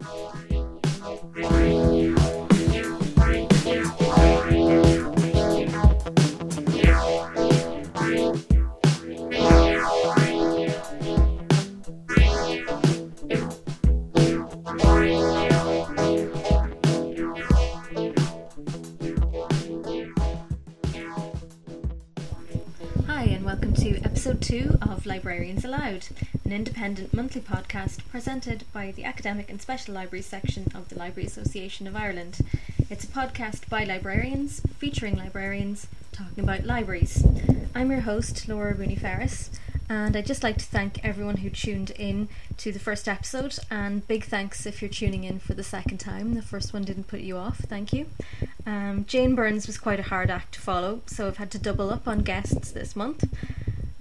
more. An independent monthly podcast presented by the Academic and Special Libraries section of the Library Association of Ireland. It's a podcast by librarians, featuring librarians, talking about libraries. I'm your host, Laura Rooney Ferris, and I'd just like to thank everyone who tuned in to the first episode, and big thanks if you're tuning in for the second time. The first one didn't put you off, thank you. Um, Jane Burns was quite a hard act to follow, so I've had to double up on guests this month.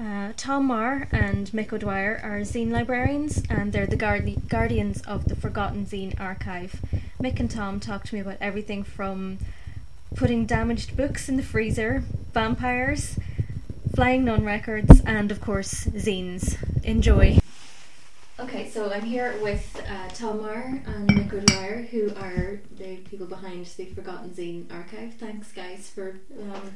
Uh, Tom Marr and Mick O'Dwyer are zine librarians, and they're the guardi- guardians of the Forgotten Zine archive. Mick and Tom talk to me about everything from putting damaged books in the freezer, vampires, flying nun records, and of course, zines. Enjoy. Okay, so I'm here with uh, Tom Marr and Mick O'Dwyer, who are the people behind the Forgotten Zine archive. Thanks, guys, for um,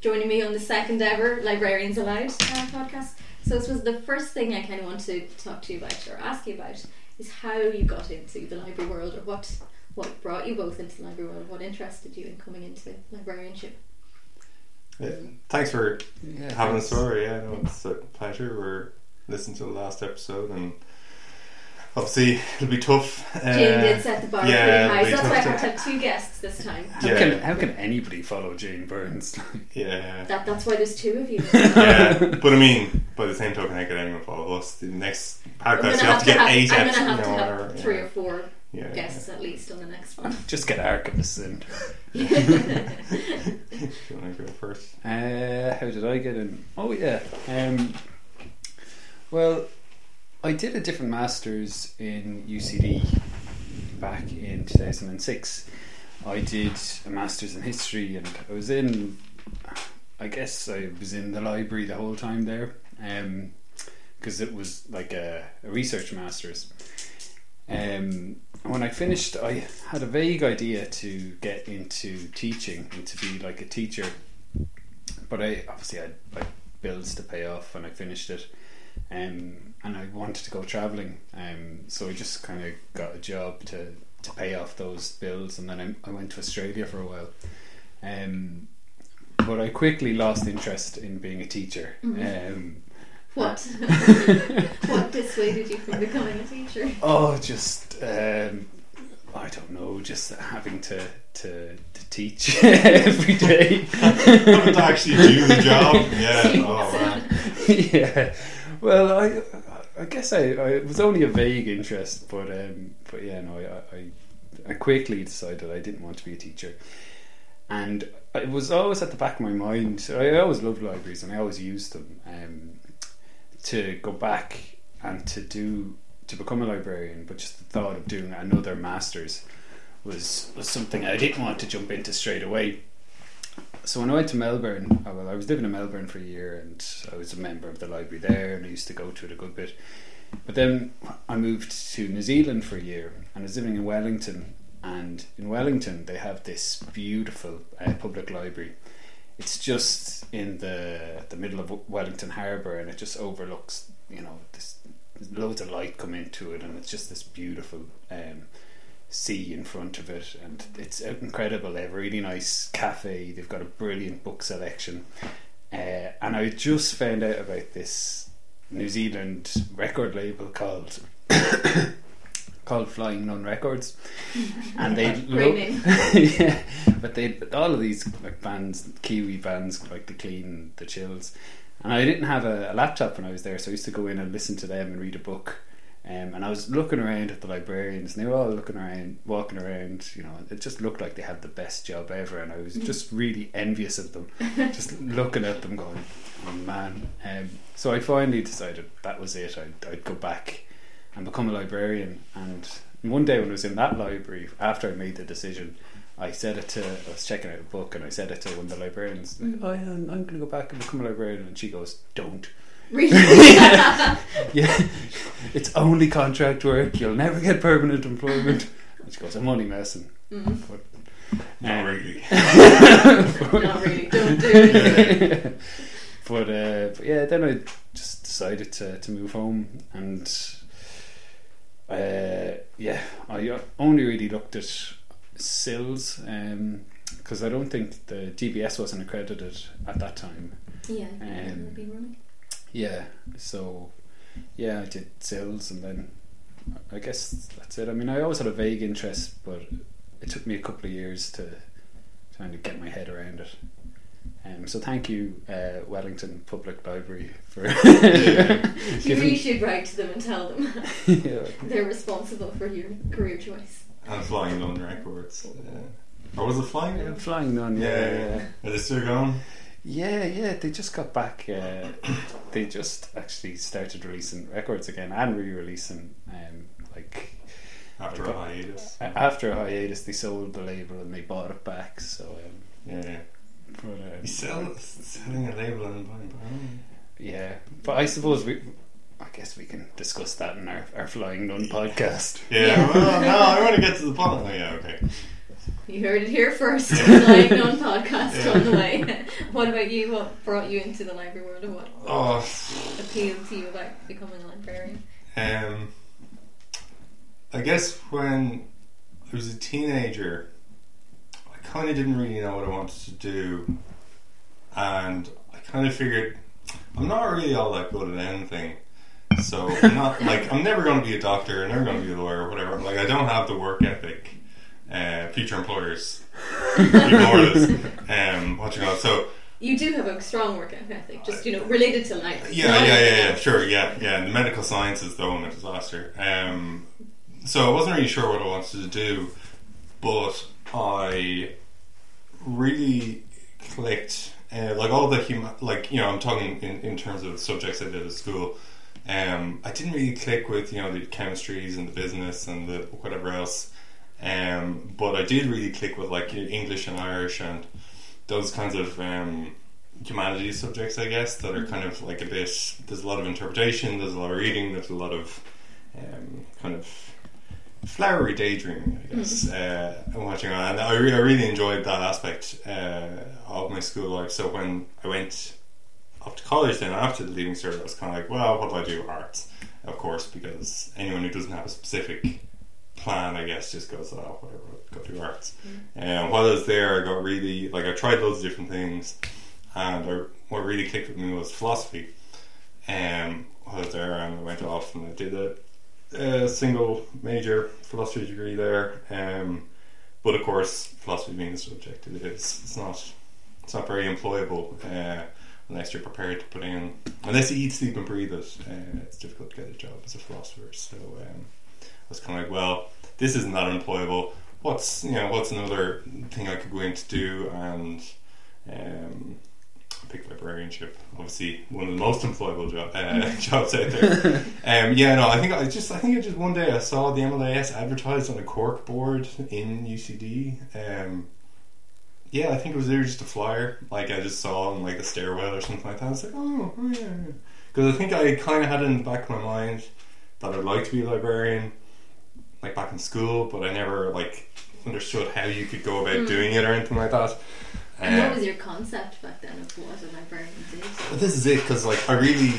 joining me on the second ever Librarians Aloud uh, podcast. So this was the first thing I kind of want to talk to you about or ask you about is how you got into the library world or what what brought you both into the library world, what interested you in coming into librarianship. Yeah, thanks for Yeah, having thanks. us over. Yeah, no, it's a pleasure. We're listening to the last episode, and obviously it'll be tough. Uh, Jane did set the bar yeah, pretty high, so it'll that's why I tough had to- to have two guests this time. How Yeah. can how can anybody follow Jane Burns? Yeah, That, that's why there's two of you. yeah. But I mean, by the same token, how could anyone follow us? The next I'm podcast, gonna you have to get have, eight I'm gonna have to have whatever. three yeah. or four yeah, guests at least on the next one. Just get archivists in. Do you want to go first? Uh, how did I get in? Oh yeah. Um, well, I did a different masters in UCD back in 2006. I did a masters in history, and I was in. I guess I was in the library the whole time there, because it was like a, a research masters. Um, when I finished, I had a vague idea to get into teaching and to be like a teacher, but I obviously had like bills to pay off when I finished it, um, and I wanted to go traveling. Um, so I just kind of got a job to to pay off those bills, and then I, I went to Australia for a while. Um, but I quickly lost interest in being a teacher. Um, What? what dissuaded you from becoming a teacher? Oh, just um, I don't know, just having to to, to teach every day. Having to actually do the job. Yeah. Oh, man. yeah. Well, I I guess I, I it was only a vague interest, but um, but yeah, no, I, I I quickly decided I didn't want to be a teacher, and it was always at the back of my mind. I always loved libraries, and I always used them um, to go back and to do to become a librarian. But just the thought of doing another masters was was something I didn't want to jump into straight away. So when I went to Melbourne, oh, well, I was living in Melbourne for a year, and I was a member of the library there, and I used to go to it a good bit. But then I moved to New Zealand for a year, and I was living in Wellington. And in Wellington, they have this beautiful uh, public library. It's just in the the middle of Wellington Harbour, and it just overlooks, you know, this loads of light come into it, and it's just this beautiful um, sea in front of it, and it's incredible. They have a really nice cafe. They've got a brilliant book selection, uh, and I just found out about this New Zealand record label called called Flying Nun Records, and they name. yeah, but they all of these like bands, Kiwi bands like the Clean, the Chills, and I didn't have a, a laptop when I was there, so I used to go in and listen to them and read a book. Um, and I was looking around at the librarians, and they were all looking around, walking around. You know, it just looked like they had the best job ever, and I was just really envious of them. just looking at them, going, "Oh man!" Um, so I finally decided that was it. I'd, I'd go back and become a librarian. And one day when I was in that library, after I made the decision, I said it to, I was checking out a book and I said it to one of the librarians, like, oh yeah, I'm, I'm going to go back and become a librarian. And she goes, don't. Really? yeah, it's only contract work. You'll never get permanent employment. And she goes, I'm only messing. Mm. But, Not um, really. Not really. Don't do it. but, uh, but yeah, then I just decided to, to move home and uh, yeah, I only really looked at SILS because I don't think the DBS wasn't accredited at that time. Yeah. Um, it'll be running. Yeah, so yeah, I did SILS, and then I guess that's it. I mean, I always had a vague interest, but it took me a couple of years to kind of get my head around it. Um, so thank you, uh, Wellington Public Library, for You giving- really should write to them and tell them yeah, they're responsible for your career choice. And Flying Nun Records. Uh, or was it Flying yeah, Nun? flying nun. Yeah, yeah, Are they still going? Yeah, yeah. They just got back. Uh, they just actually started releasing records again and re-releasing. Um, like After a hiatus. after a hiatus, they sold the label and they bought it back. So, um, Yeah, but, uh, You sell, selling a label and buying yeah. But I suppose we. I guess we can discuss that in our, our Flying Nun podcast. Yeah, Yeah. well, no, I want to get to the point. Oh, yeah, okay. You heard it here first. Flying Nun podcast Yeah. on the way. what about you? What brought you into the library world, or what Oh, appealed to you about becoming a librarian? Um, I guess when I was a teenager, I kind of didn't really know what I wanted to do, and I kind of figured I'm not really all that good at anything. So I'm not like I'm never going to be a doctor, I'm never going to be a lawyer, or whatever. Like I don't have the work ethic. Uh, future employers ignore this. Um, what you know? So You do have a strong work ethic, just you know, related to life. yeah, yeah, yeah, yeah, sure, yeah, yeah. The medical sciences, though, I'm a disaster. Um, so I wasn't really sure what I wanted to do, but I really clicked. Uh, like all the human, like you know, I'm talking in, in terms of subjects I did at school. Um, I didn't really click with you know the chemistries and the business and the whatever else. Um, but I did really click with like English and Irish and those kinds of um, humanities subjects, I guess, that are kind of like a bit. There's a lot of interpretation. There's a lot of reading. There's a lot of um, kind of flowery daydreaming, I guess. Uh, and watching on, and I, re- I really enjoyed that aspect uh, of my school life. So when I went up to college, then after the leaving cert, I was kind of like, well, what do I do? Arts, of course, because anyone who doesn't have a specific plan, I guess, just goes, oh, whatever, go do arts. And while I was there, I got really like I tried loads of different things, and I, what really clicked with me was philosophy. Um, while I was there, and I went off and I did a, a single major philosophy degree there. Um, but of course, philosophy being the subject, it is it's not it's not very employable uh, unless you're prepared to put in unless you eat, sleep, and breathe it. Uh, it's difficult to get a job as a philosopher. So um, was kind of like, well, this isn't that employable. What's you know what's another thing I could go in to do and um, pick librarianship. Obviously, one of the most employable job, uh, jobs out there. Um, yeah, no, I think I just I think I just one day I saw the MLIS advertised on a cork board in UCD. Um, yeah, I think it was there just a flyer. Like I just saw on like a stairwell or something like that. I was like, oh, oh yeah, because I think I kind of had it in the back of my mind that I'd like to be a librarian, like back in school, but I never like understood how you could go about Mm. doing it or anything like that. And Uh, what was your concept back then of what a librarian did? this is it because like I really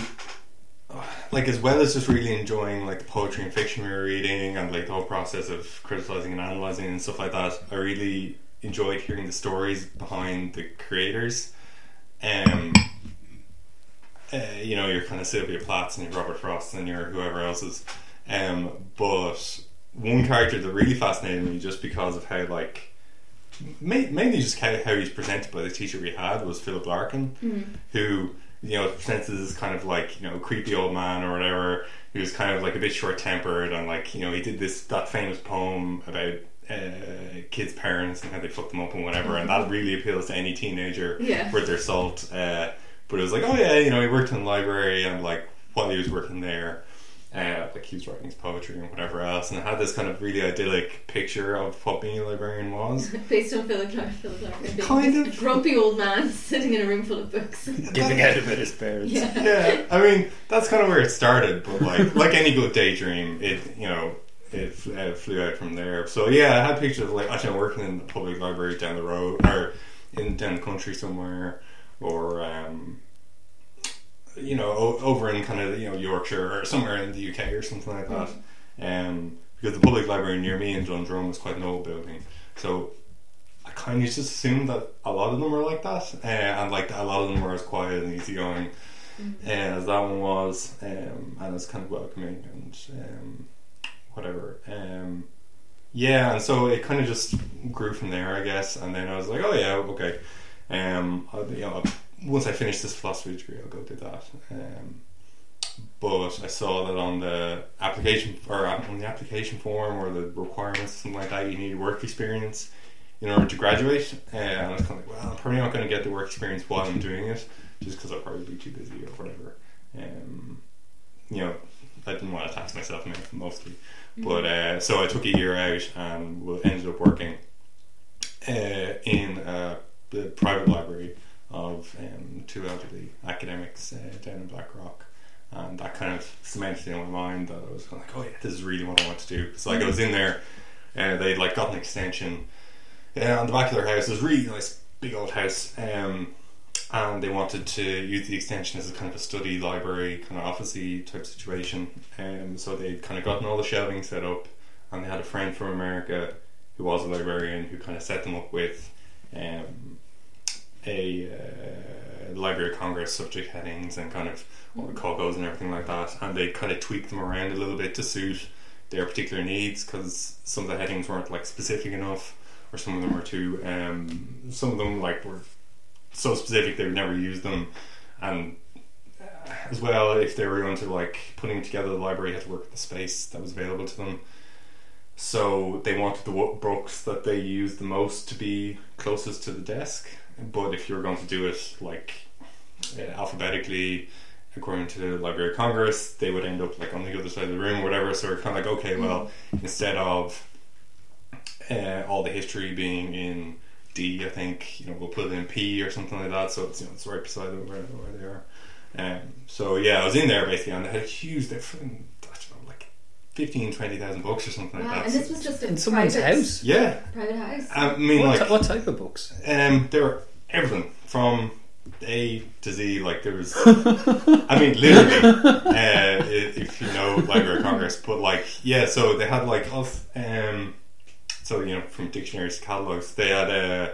like as well as just really enjoying like the poetry and fiction we were reading and like the whole process of criticizing and analyzing and stuff like that. I really enjoyed hearing the stories behind the creators. Um, uh, you know, your kind of Sylvia Plaths and your Robert Frost and your whoever else's. Um, but one character that really fascinated me just because of how like ma- mainly just how, how he's presented by the teacher we had was Philip Larkin Mm. who you know presented as kind of like you know creepy old man or whatever. He was kind of like a bit short tempered and like you know he did this that famous poem about uh, kids' parents and how they fucked them up and whatever, and that really appeals to any teenager Yeah. worth their salt. Uh, but it was like, oh yeah, you know, he worked in the library and like while he was working there, Uh, like he was writing his poetry and whatever else, and it had this kind of really idyllic picture of what being a librarian was. Based on Philip Clark, Philip Clark Kind of. grumpy old man sitting in a room full of books. Giving out about his parents. Yeah. yeah, I mean that's kind of where it started, but like like any good daydream, it you know it, uh, flew out from there. So yeah, I had pictures of like actually working in the public library down the road or in down the country somewhere, or um, you know o- over in kind of you know Yorkshire or somewhere in the UK or something like that. Um, because the public library near me in Dundrum was quite an old building, so I kind of just assumed that a lot of them were like that, uh, and like a lot of them were as quiet and easygoing uh, as that one was, um, and it's kind of welcoming and um, whatever. Um, yeah, and so it kind of just grew from there, I guess. And then I was like, oh yeah, okay. Um, I'll, you know, once I finish this philosophy degree, I'll go do that. Um, but I saw that on the application or on the application form or the requirements, something like that, you need work experience in order to graduate. Uh, and I was kind of like, well, I'm probably not going to get the work experience while I'm doing it, just because I'll probably be too busy or whatever. Um, you know, I didn't want to tax myself mo- mostly, but uh, so I took a year out and ended up working uh, in uh, the private library of um, two elderly academics uh, down in Blackrock. And that kind of cemented in my mind that I was kind of like, oh yeah, this is really what I want to do. So like I was in there, uh, they'd like got an extension uh, on the back of their house. It was really nice, big old house. Um, and they wanted to use the extension as a kind of a study library, kind of officey type situation. Um, so they'd kind of gotten all the shelving set up, and they had a friend from America who was a librarian who kind of set them up with um, a uh, Library of Congress subject headings and kind of all the cocos and everything like that. And they kind of tweaked them around a little bit to suit their particular needs because some of the headings weren't like specific enough, or some of them were too. Um, some of them like were so specific they would never use them, and uh, as well if they were going to like putting together the library, had to work with the space that was available to them. So they wanted the books that they used the most to be closest to the desk. But if you were going to do it like uh, alphabetically, according to the Library of Congress, they would end up like on the other side of the room or whatever. So we're kind of like, okay, well, instead of uh, all the history being in D, I think you know we'll put it in P or something like that. So it's you know it's right beside them where, where they are. Um, so yeah, I was in there basically, and they had a huge, they I don't know, like 15, 20,000 books or something Wow, like that. and this was just In someone's private, house. yeah, Private house. I mean What, like ty- what type of books? um, there were everything from A to Z. Like there was, I mean, literally, uh, if you know Library of Congress, but like, yeah. So they had like us, um, so you know, from dictionaries to catalogs, they had uh,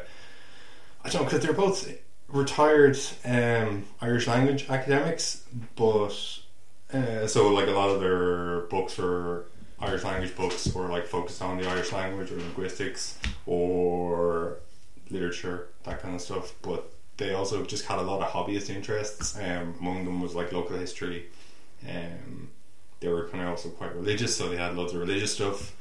I don't know because they're both retired um, Irish language academics, but uh, so like a lot of their books were Irish language books or like focused on the Irish language or linguistics or literature, that kind of stuff. But they also just had a lot of hobbyist interests. Um, among them was like local history. Um, they were kind of also quite religious, so they had loads of religious stuff.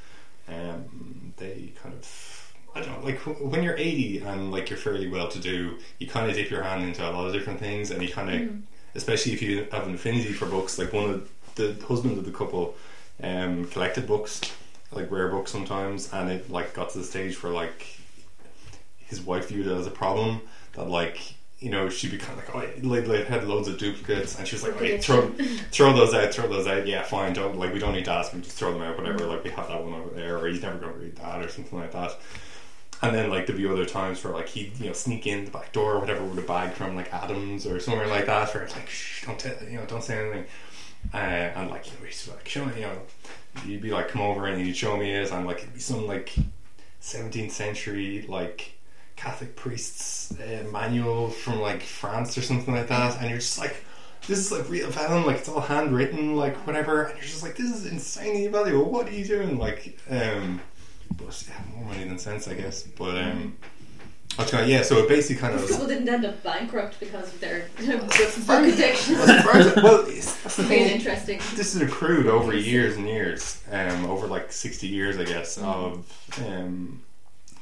Um, they kind of, I don't know, like when you're 80 and like you're fairly well to do, you kind of dip your hand into a lot of different things, and you kind of, especially if you have an affinity for books, like one of the husband of the couple um, collected books, like rare books sometimes, and it like got to the stage where like his wife viewed it as a problem that like you know she'd be kind of like oh like, like had loads of duplicates and she was like oh, yeah, throw throw those out throw those out yeah fine don't like we don't need to ask him just throw them out whatever like we have that one over there or he's never going to read that or something like that. And then like there'd be other times where like he'd you know sneak in the back door or whatever with a bag from like Adams or somewhere like that where it's like shh don't tell you know don't say anything. Uh, and like you know he's like show me you know you'd be like come over and you'd show me it and like it'd be some like 17th century like Catholic priest's uh, manual from like France or something like that, and you're just like, this is like real vellum, like it's all handwritten, like whatever, and you're just like, this is insanely valuable. What are you doing? Like, um, but yeah, more money than sense, I guess. But um, going? Yeah, so it basically kind of People didn't end up bankrupt because of their book addiction. well, it's, that's interesting. This is accrued over years and years, um, over like sixty years, I guess, of um,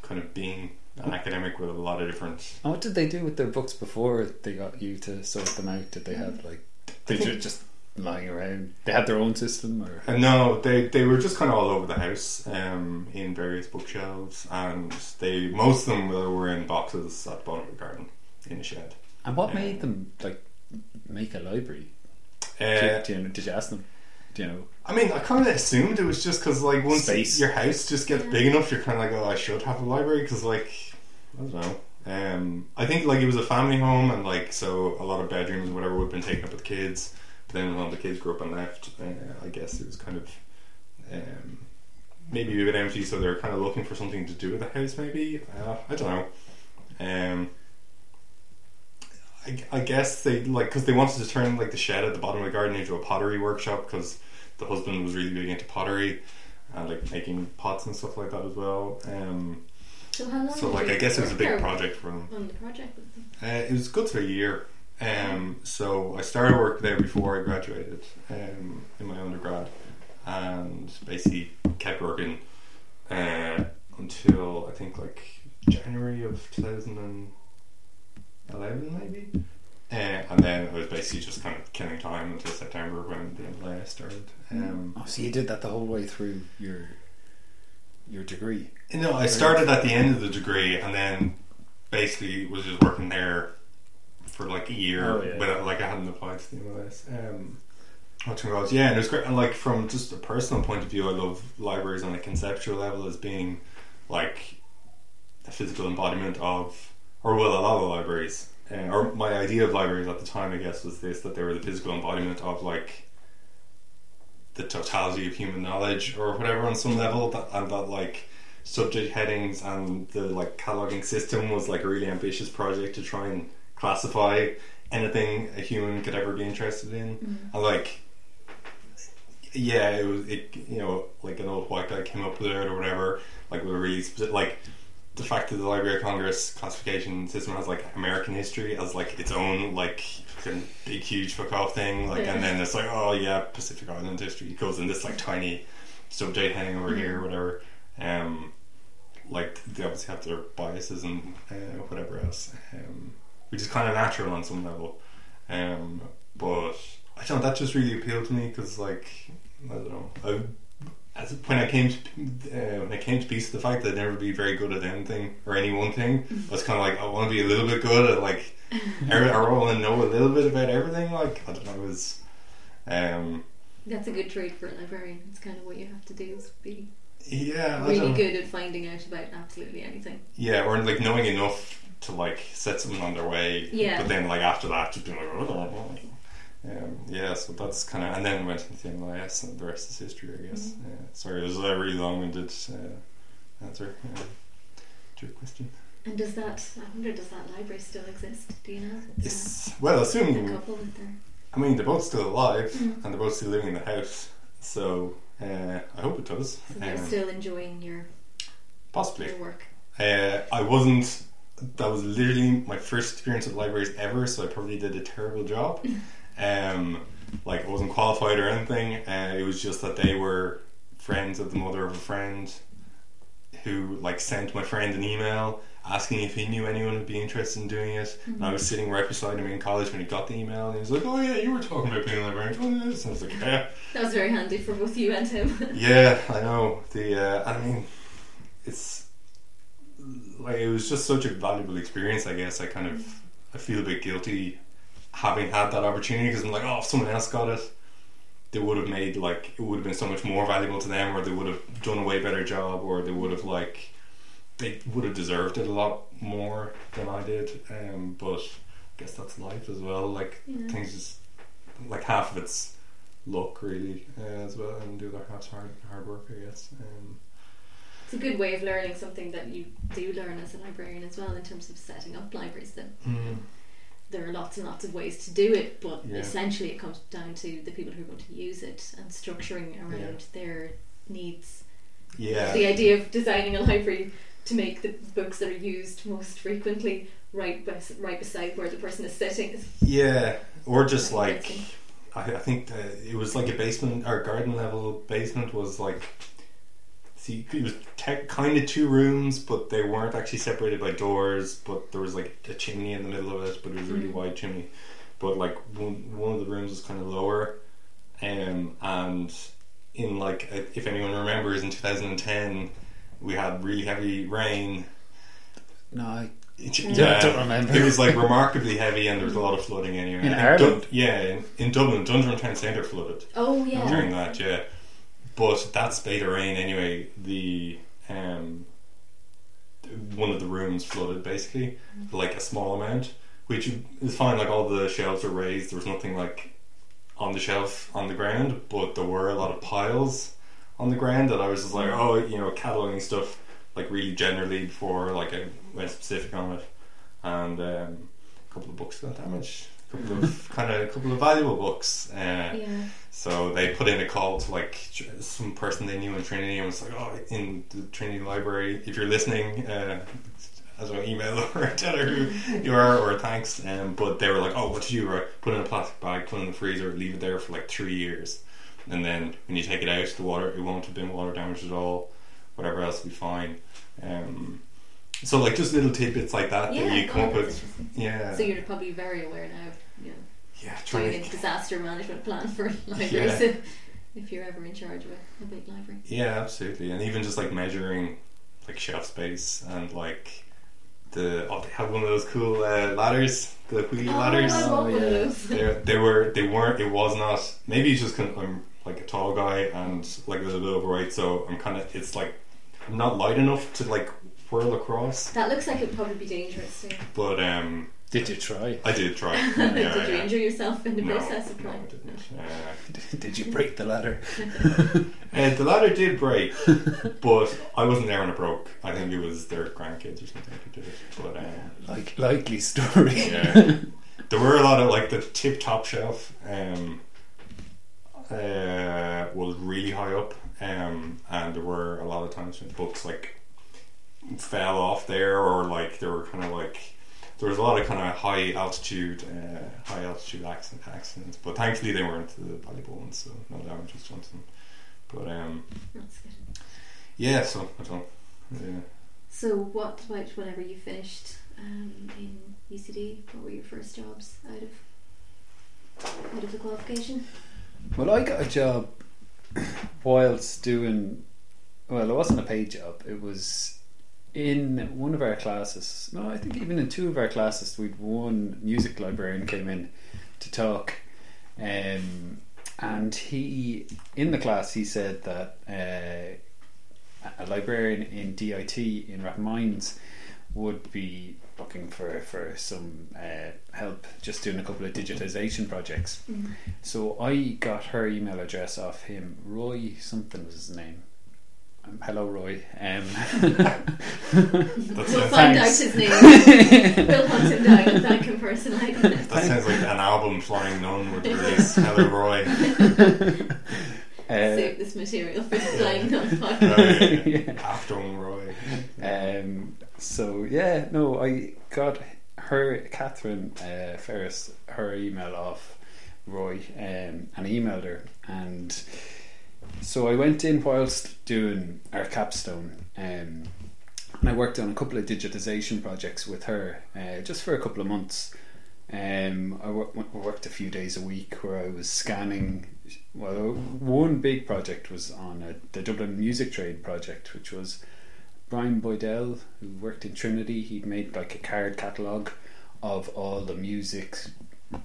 kind of being an academic with a lot of different And what did they do with their books before they got you to sort them out? Did they have like? Did you think- just lying around? They had their own system, or no, they they were just kind of all over the house, um, in various bookshelves, and they most of them were in boxes at the bottom of the garden in a shed. and what made them like make a library? Uh, did, you, did you ask them? You know? I mean, I kind of assumed it was just because, like, once Space. your house just gets big enough, you're kind of like, oh, I should have a library because, like, I don't know. Um, I think like it was a family home, and like so a lot of bedrooms, and whatever, would have been taken up with kids. But then when all the kids grew up and left, uh, I guess it was kind of um, maybe a bit empty. So they're kind of looking for something to do with the house. Maybe uh, I don't know. Um, I, I guess they like because they wanted to turn like the shed at the bottom of the garden into a pottery workshop because the husband was really big into pottery and like making pots and stuff like that as well. Um, So how long? so like I guess it was a big project for them. On the project? Uh, it was good for a year. Um, so I started work there before I graduated um, in my undergrad, and basically kept working uh, until I think like January of two thousand and eleven, maybe. Uh, and then it was basically just kind of killing time until September when the LA started. Um, Oh, so you did that the whole way through your your degree. No, I started at the end of the degree and then basically was just working there for like a year, Oh, yeah. but like I hadn't applied to the MLS. Um, what it was, yeah, and it was great. And like from just a personal point of view, I love libraries on a conceptual level as being like a physical embodiment of, or well, a lot of libraries. Uh, or my idea of libraries at the time, I guess, was this: that they were the physical embodiment of like the totality of human knowledge, or whatever, on some level. That and that like subject headings and the like cataloging system was like a really ambitious project to try and classify anything a human could ever be interested in. And like, yeah, it was it you know like an old white guy came up with it or whatever. Like with a really specific, like the fact that the Library of Congress classification system has like American history as like its own like fucking big huge fuck off thing. Like and then it's like oh yeah Pacific Island history goes in this like tiny subject heading over here or whatever. Um, like they obviously have their biases and uh, whatever else, um, which is kind of natural on some level. Um, but I don't know that just really appealed to me because like I don't know. I, as when I came to uh, when I came to peace with the fact that I'd never be very good at anything or any one thing, I was kind of like I want to be a little bit good at like every, I want to know a little bit about everything. Like I don't know, it was um, That's a good trait for a librarian. It's kind of what you have to do is be yeah, really good at finding out about absolutely anything. Yeah, or like knowing enough to like set someone on their way. Yeah. But then like after that, just being like, oh, um, yeah. So that's kind of, and then went into the MLIS, and the rest is history, I guess. Mm-hmm. Uh, sorry, it was a really long-winded uh, answer uh, to your question. And does that? I wonder, does that library still exist? Do you know? Yes. Well, assuming couple that they're. I mean they're both still alive, Mhm. and they're both still living in the house. So uh, I hope it does. So they're Um, still enjoying your possibly. your work. Uh, I wasn't. That was literally my first experience with libraries ever, so I probably did a terrible job. Um, like I wasn't qualified or anything. Uh, it was just that they were friends of the mother of a friend, who like sent my friend an email asking if he knew anyone who'd be interested in doing it. And I was sitting right beside him in college when he got the email, and he was like, "Oh yeah, you were talking about being a librarian." Oh, yes." And I was like, "Yeah." That was very handy for both you and him. Yeah, I know. The uh, I mean, it's like it was just such a valuable experience. I guess I kind of I feel a bit guilty having had that opportunity because I'm like, oh, if someone else got it, they would have made like it would have been so much more valuable to them, or they would have done a way better job, or they would have like they would have deserved it a lot more than I did. Um, but I guess that's life as well. Like Yeah. things just like half of it's luck really uh, as well, and the other half's hard hard work, I guess. Um, It's a good way of learning something that you do learn as a librarian as well in terms of setting up libraries. That there are lots and lots of ways to do it, but Yeah. essentially it comes down to the people who are going to use it and structuring around their needs. yeah, The idea of designing a library to make the books that are used most frequently right bes- right beside where the person is sitting is yeah, or just like. I, I think uh, it was like a basement or garden level basement was like. See, it was te- kind of two rooms, but they weren't actually separated by doors. But there was like a chimney in the middle of it, but it was a really Mhm. wide chimney. But like one one of the rooms was kind of lower, um, and in like uh, if anyone remembers in 2010 we had really heavy rain. No, I, Yeah, I don't remember. It was like remarkably heavy, and there was a lot of flooding anyway. In I Ireland? Dub- yeah, in, in Dublin, Dundrum Town Centre flooded Oh yeah. during that. Yeah, but that spate of rain anyway. The um, one of the rooms flooded basically, like a small amount, which is fine. Like all the shelves were raised. There was nothing like on the shelf on the ground, but there were a lot of piles on the ground that I was just like, oh, you know, cataloging stuff like really generally before like I went specific on it, and um, a couple of books got damaged. A couple of kind of a couple of valuable books. Uh, Yeah. So they put in a call to like some person they knew in Trinity and was like, "Oh, in the Trinity Library, if you're listening, uh, I don't know, email or tell her who you are or thanks." Um, but they were like, "Oh, what did you write? Put it in a plastic bag, put it in the freezer, leave it there for like three years, and then when you take it out, the water it won't have been water damaged at all. Whatever else will be fine." Um, so like just little tidbits like that Yeah. that you come up with. Yeah, So you're probably very aware now. You know, yeah, doing trying a disaster management plan for libraries Yeah. if, if you're ever in charge of a, a big library. Yeah, absolutely, and even just like measuring like shelf space and like the oh, they have one of those cool uh, ladders, the wheelie Oh, ladders. I want one of yeah. those. They they were they weren't. It was not. Maybe it's just 'cause I'm like a tall guy and like a little bit overweight, so I'm kind of. It's like I'm not light enough to like whirl across. That looks like it would probably be dangerous too. But um, did you try? I did try. Yeah, Did you injure yourself in the No, process of no, trying? I didn't. Uh, Did you break the ladder? And the ladder did break, but I wasn't there when it broke. I think it was their grandkids or something who did it. But um, Like likely story. yeah, there were a lot of like the tip top shelf um, uh, was really high up, um, and there were a lot of times when books like fell off there, or like there were kind of like there was a lot of kind of high altitude, uh, high altitude accident, accidents. But thankfully they weren't the valuable ones, so no damage was done to them. But um, That's good. yeah, so I don't. Yeah. So, what about whenever you finished um, in UCD? What were your first jobs out of out of the qualification? Well, I got a job whilst doing. Well, it wasn't a paid job. It was in one of our classes. No, I think even in two of our classes, we'd one music librarian came in to talk, um, and he in the class he said that uh, a librarian in DIT in Rathmines would be looking for for some uh, help just doing a couple of digitization projects. So I got her email address off him. Roy something was his name. Um, hello, Roy. Um, We'll it. find out his name. we'll hunt him down and thank him personally. That sounds like an album Flying Nun would release. Hello, Roy. uh, Save this material for Flying Nun Oh, fire. yeah, yeah. Yeah. Roy. um, so yeah, no, I got her Catherine uh, Ferris her email off Roy, um, and I emailed her, and so I went in whilst doing our capstone, um, and I worked on a couple of digitization projects with her, uh, just for a couple of months. Um, I wor- worked a few days a week where I was scanning. Well, one big project was on a, the Dublin Music Trade project, which was Brian Boydell, who worked in Trinity. He'd made like a card catalogue of all the music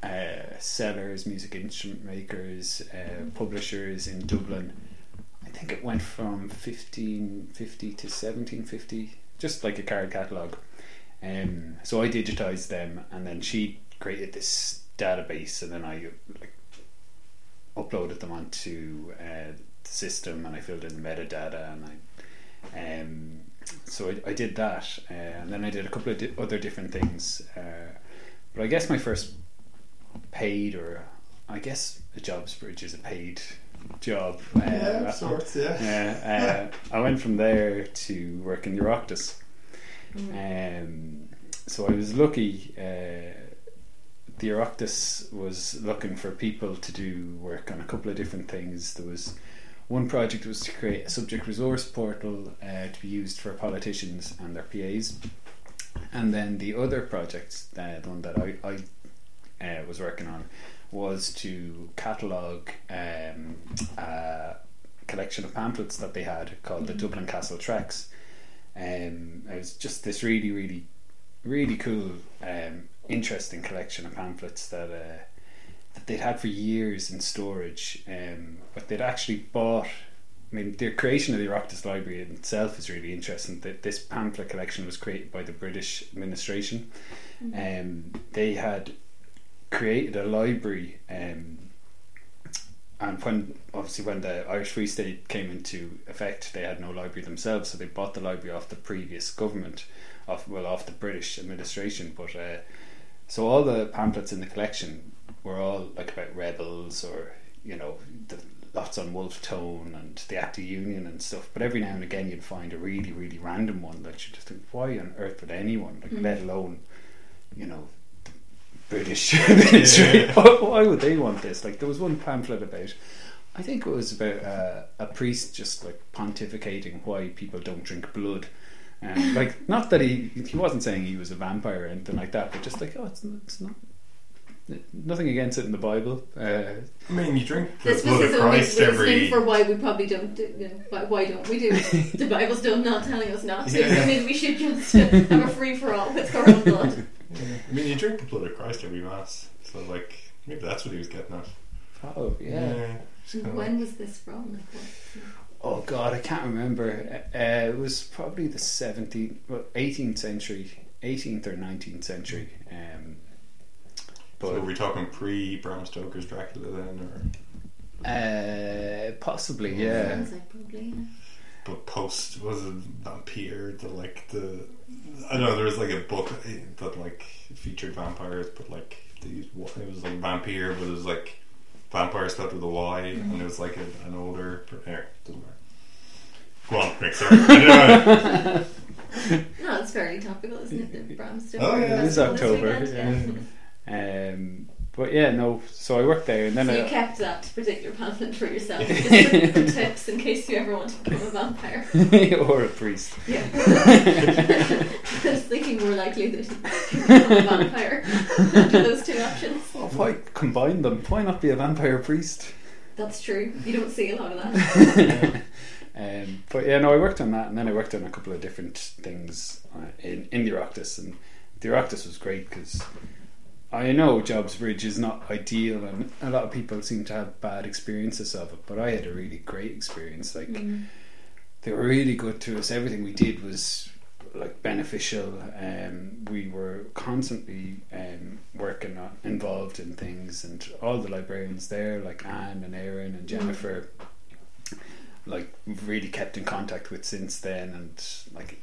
uh, sellers, music instrument makers, uh, publishers in Dublin. I think it went from 1550 to 1750, just like a card catalogue. Um, so I digitized them, and then she created this database, and then I like uploaded them onto uh, the system, and I filled in the metadata, and I um, so I, I did that, uh, and then I did a couple of di- other different things. Uh, but I guess my first paid, or I guess a jobs bridge is a paid job. Uh, Yeah, of sorts, yeah. yeah, uh, I went from there to work in Oireachtas. Um, so I was lucky. Uh, the Oireachtas was looking for people to do work on a couple of different things. There was one project was to create a subject resource portal uh, to be used for politicians and their PAs, and then the other project, uh, the one that I, I uh, was working on, was to catalogue um, a collection of pamphlets that they had called the Dublin Castle Tracts. Um, it was just this really, really, really cool, um, interesting collection of pamphlets that uh, that they'd had for years in storage, um, but they'd actually bought. I mean, the creation of the Oireachtas Library in itself is really interesting. That this pamphlet collection was created by the British administration. Um, they had created a library, um, and when obviously when the Irish Free State came into effect, they had no library themselves, so they bought the library off the previous government, off well off the British administration. But uh, so all the pamphlets in the collection were all like about rebels or you know the, lots on Wolfe Tone and the Act of Union and stuff. But every now and again you'd find a really really random one that you just think, why on earth would anyone like, Mm. let alone you know. The British ministry. Yeah. Why- Why would they want this? Like there was one pamphlet about, I think it was about uh, a priest just like pontificating why people don't drink blood. Um, like not that he he wasn't saying he was a vampire or anything like that, but just like oh, it's, it's not nothing against it in the Bible. Uh, I mean, you drink the This blood of Christ reasoning every. for why we probably don't do. You know, why, why don't we do it? the Bible's still not telling us not to. Yeah. I mean, we should just uh, have a free for all with our own blood. Yeah. I mean, you drink the blood of Christ every mass, so like maybe that's what he was getting at. oh yeah. it's kinda When like- was this from? Oh God, I can't remember. Uh, it was probably the 17th, well, 18th century, 18th or 19th century. Um, so are we talking pre Bram Stoker's Dracula then, or uh, possibly, yeah. Sounds like probably. Yeah. But post was a vampire? The like the I don't know. There was like a book that like featured vampires, but like these it was like vampire, but it was like vampire spelled with a Y, and it was like a, an older. Here, doesn't matter. Go on, Nick. Sorry. No, it's fairly topical, isn't it? The Bram Stoker. Oh, yeah, it is October, yeah. Um, but yeah, no. So I worked there, and then So I, you kept that particular pamphlet for yourself, just for, tips in case you ever want to become a vampire. or a priest. Yeah. I was thinking more likely that you become a vampire after those two options. Oh, why combine them? Why not be a vampire priest? That's true. You don't see a lot of that. um, but yeah, no, I worked on that, and then I worked on a couple of different things uh, in in the Oireachtas, and the Oireachtas was great because I know Jobs Bridge is not ideal, and a lot of people seem to have bad experiences of it, but I had a really great experience. Like Mm. they were really good to us. Everything we did was like beneficial. Um, we were constantly um, working on, involved in things, and all the librarians there, like Anne and Aaron and Jennifer, like we've really kept in contact with since then, and like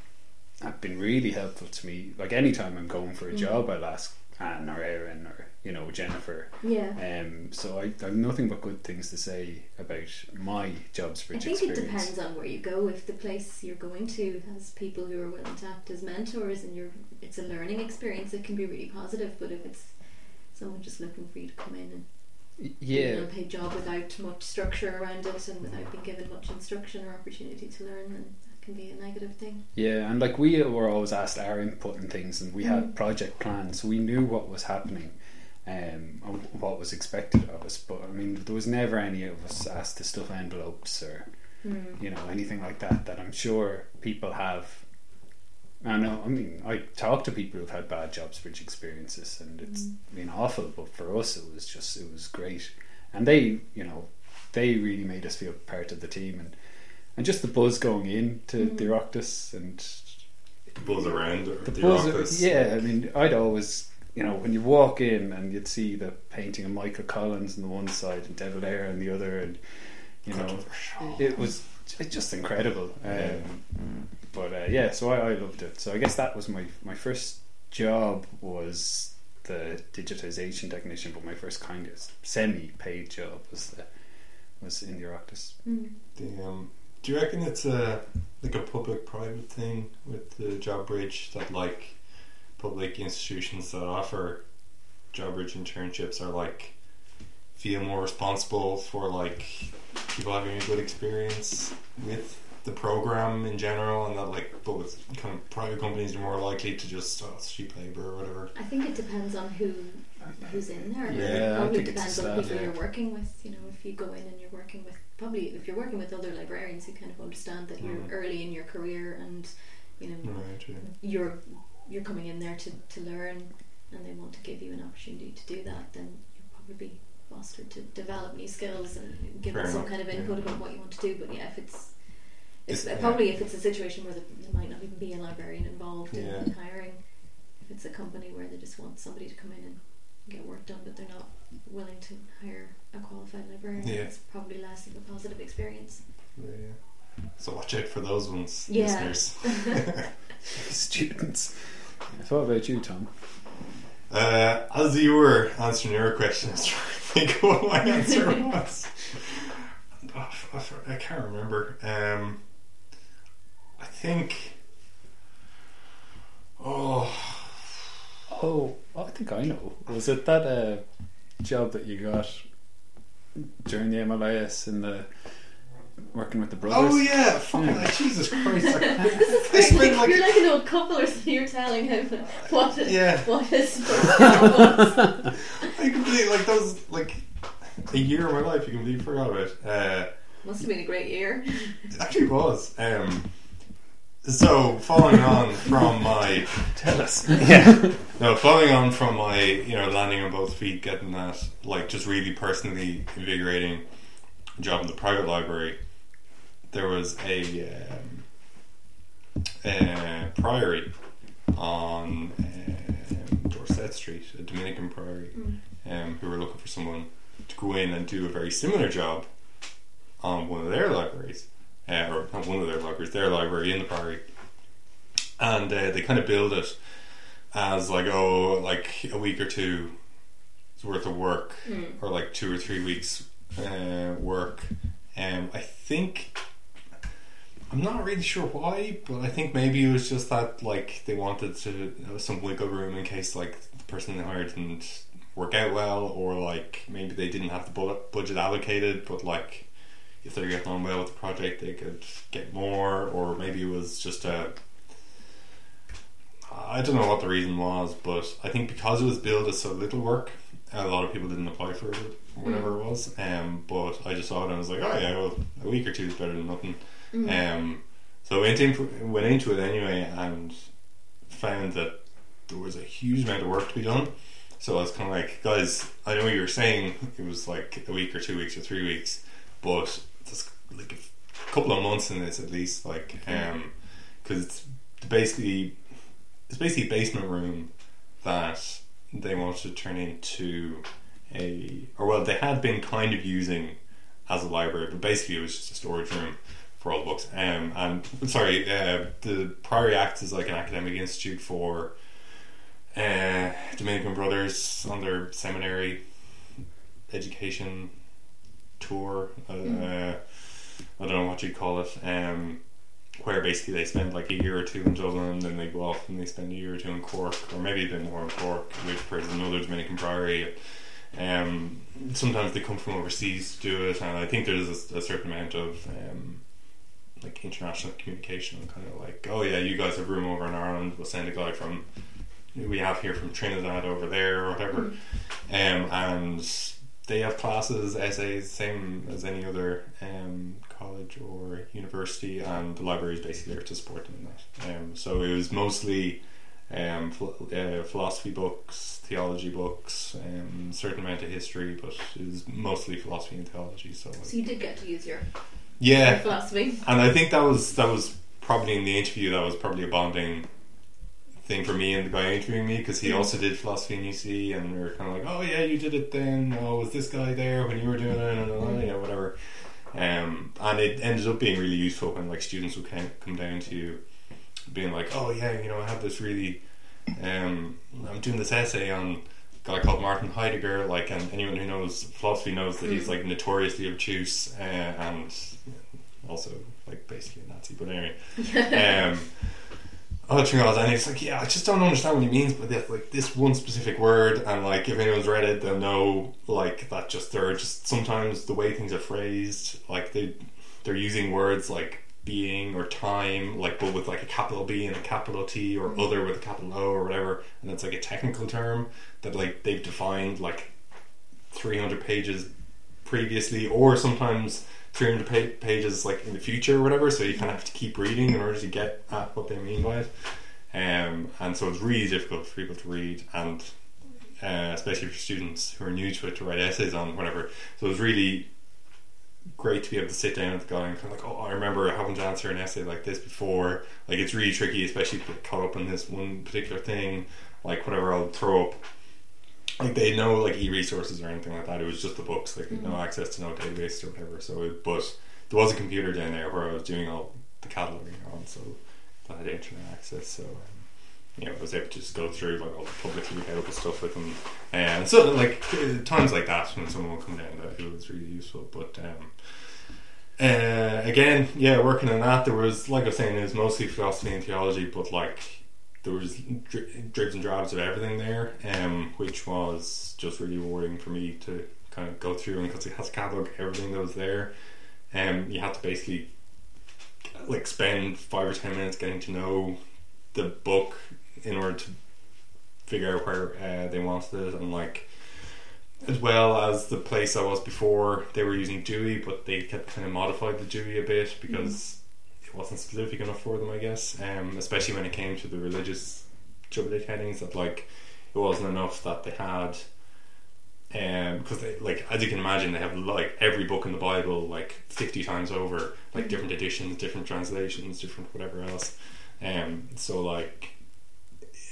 have been really helpful to me. Like anytime I'm going for a Mm. job, I'll ask Anne or Erin or you know Jennifer. Yeah. Um, so I, I have nothing but good things to say about my jobs I bridge think it depends on where you go. If the place you're going to has people who are willing to act as mentors and you're, it's a learning experience, it can be really positive. But if it's someone just looking for you to come in and Yeah, an unpaid job without much structure around it and without being given much instruction or opportunity to learn, then can be a negative thing. Yeah, and like we were always asked our input in things, and we Mm. had project plans, so we knew what was happening, um, and what was expected of us. But I mean, there was never any of us asked to stuff envelopes or Mm. you know anything like that. That I'm sure people have. I know. I mean, I talk to people who've had bad jobs bridge experiences, and it's Mm. been awful. But for us, it was just it was great, and they, you know, they really made us feel part of the team, and and just the buzz going in to Mm. the Oireachtas and The buzz around or the the, buzz. office. yeah, I mean, I'd always, you know, when you walk in and you'd see the painting of Michael Collins on the one side and De Valera on the other, and you know, it was it's just incredible. Yeah. Um, but uh, yeah, so I, I loved it. So I guess that was my my first job was the digitization technician, but my first kind of semi-paid job was the was in the Oireachtas. Mm. The, um, do you reckon it's a like a public-private thing with the job bridge that like public institutions that offer job bridge internships are like feel more responsible for like people having a good experience with the program in general, and that like, with kind of private companies, you're more likely to just oh, cheap labor or whatever. I think it depends on who who's in there. Yeah, it probably depends on people yeah. you're working with. You know, if you go in and you're working with probably if you're working with other librarians who kind of understand that you're Mm. early in your career and you know Right. Yeah. you're you're coming in there to, to learn and they want to give you an opportunity to do that, then you'll probably be fostered to develop new skills and give Fair them some enough, kind of yeah. input about what you want to do. But yeah, if it's It's- probably if it's a situation where there might not even be a librarian involved in, Yeah. in hiring, if it's a company where they just want somebody to come in and get work done, but they're not willing to hire a qualified librarian, Yeah. it's probably less of a positive experience. Yeah. So watch out for those ones, Yeah. listeners. Students. What about you, Tom? Uh, as you were answering your question, I was trying to think of what my answer was. F- I f- I can't remember. Um, I think. Oh, Oh, I think I know. Was it that uh, job that you got during the MLIS in the working with the brothers? oh yeah! Fucking Yeah. Jesus Christ! I, This I is great. like You're like an old couple, or something. You're telling him what it, Yeah. what his first job was. I completely like that was like a year of my life. You completely forgot about. Uh, Must have been a great year. it actually was. Um, so following on from my Tell us. Yeah. No, following on from my, you know, landing on both feet, getting that, like, just really personally invigorating job in the private library, there was a, um, a priory on um, Dorset Street, a Dominican priory, um, who were looking for someone to go in and do a very similar job on one of their libraries, uh, or not one of their libraries, their library in the priory. And uh, they kind of build it as like oh like a week or two worth of work or like two or three weeks uh, work um, I think I'm not really sure why but I think maybe it was just that like they wanted to have some wiggle room in case like the person they hired didn't work out well or like maybe they didn't have the budget allocated but like if they're getting on well with the project they could get more or maybe it was just a I don't know what the reason was, but I think because it was billed as so little work, a lot of people didn't apply for it, or whatever it was. Um, but I just saw it and I was like, oh yeah, well, a week or two is better than nothing. Um, so I went into went into it anyway and found that there was a huge amount of work to be done. So I was kind of like, guys, I know you were saying it was like a week or two weeks or three weeks, but there's like a couple of months in this at least, like, um, because it's basically it's basically a basement room that they wanted to turn into a or well they had been kind of using as a library but basically it was just a storage room for all the books. Um, and sorry uh, the Priory acts as like an academic institute for uh, Dominican brothers on their seminary education tour. Uh, uh, I don't know what you'd call it. Um, where basically they spend like a year or two in Dublin, then they go off and they spend a year or two in Cork, or maybe a bit more in Cork, which is another Dominican priory. Um, sometimes they come from overseas to do it, and I think there's a, a certain amount of um, like international communication, kind of like, oh yeah, you guys have room over in Ireland, we'll send a guy from we have here from Trinidad over there or whatever, um, and they have classes, essays, same as any other um, college or university, and the library is basically there to support them in that. Um, so it was mostly um, phil- uh, philosophy books, theology books, um, certain amount of history, but it was mostly philosophy and theology. So, like, So you did get to use your, your yeah, philosophy. and I think that was that was probably in the interview that was probably a bonding thing for me and the guy interviewing me because he Mm. also did philosophy in UC and we were kind of like oh yeah you did it then oh was this guy there when you were doing it and Mm. you know whatever um, and it ended up being really useful when like students would come, come down to you being like oh yeah you know I have this really um, I'm doing this essay on a guy called Martin Heidegger like and anyone who knows philosophy knows that he's Mm. like notoriously obtuse uh, and also like basically a Nazi but anyway um, oh God, and it's like yeah I just don't understand what he means but that like this one specific word and like if anyone's read it they'll know like that just there are just sometimes the way things are phrased like they they're using words like being or time, like but with like a capital B and a capital T or mm-hmm. other with a capital O or whatever, and it's like a technical term that like they've defined like three hundred pages previously, or sometimes three hundred pa- pages like in the future or whatever. So you kind of have to keep reading in order to get at what they mean by it. Um, and so it's really difficult for people to read, and uh, especially for students who are new to it to write essays on whatever. So it was really great to be able to sit down with the guy and kind of like, oh, I remember having to answer an essay like this before. Like it's really tricky, especially if caught up in this one particular thing. Like whatever I'll throw up. Like they had no like e-resources or anything like that. It was just the books. Like no access to no database or whatever. So, it, but there was a computer down there where I was doing all the cataloging on. So I had internet access. So. Um, you know, I was able to just go through like all the publicly available stuff with them, and so like uh, times like that when someone would come down, that it was really useful. But um, uh, again, yeah, working on that, there was like I was saying, it was mostly philosophy and theology, but like there was dri- dribs and drabs of everything there, um, which was just really rewarding for me to kind of go through and because it has a catalog everything that was there, um, you had to basically like spend five or ten minutes getting to know the book in order to figure out where uh, they wanted it. And like as well as the place I was before they were using Dewey but they kept kind of modified the Dewey a bit because it wasn't specific enough for them I guess um, especially when it came to the religious subject headings that like it wasn't enough that they had um because they like as you can imagine they have like every book in the Bible like 50 times over like different editions different translations different whatever else. Um so like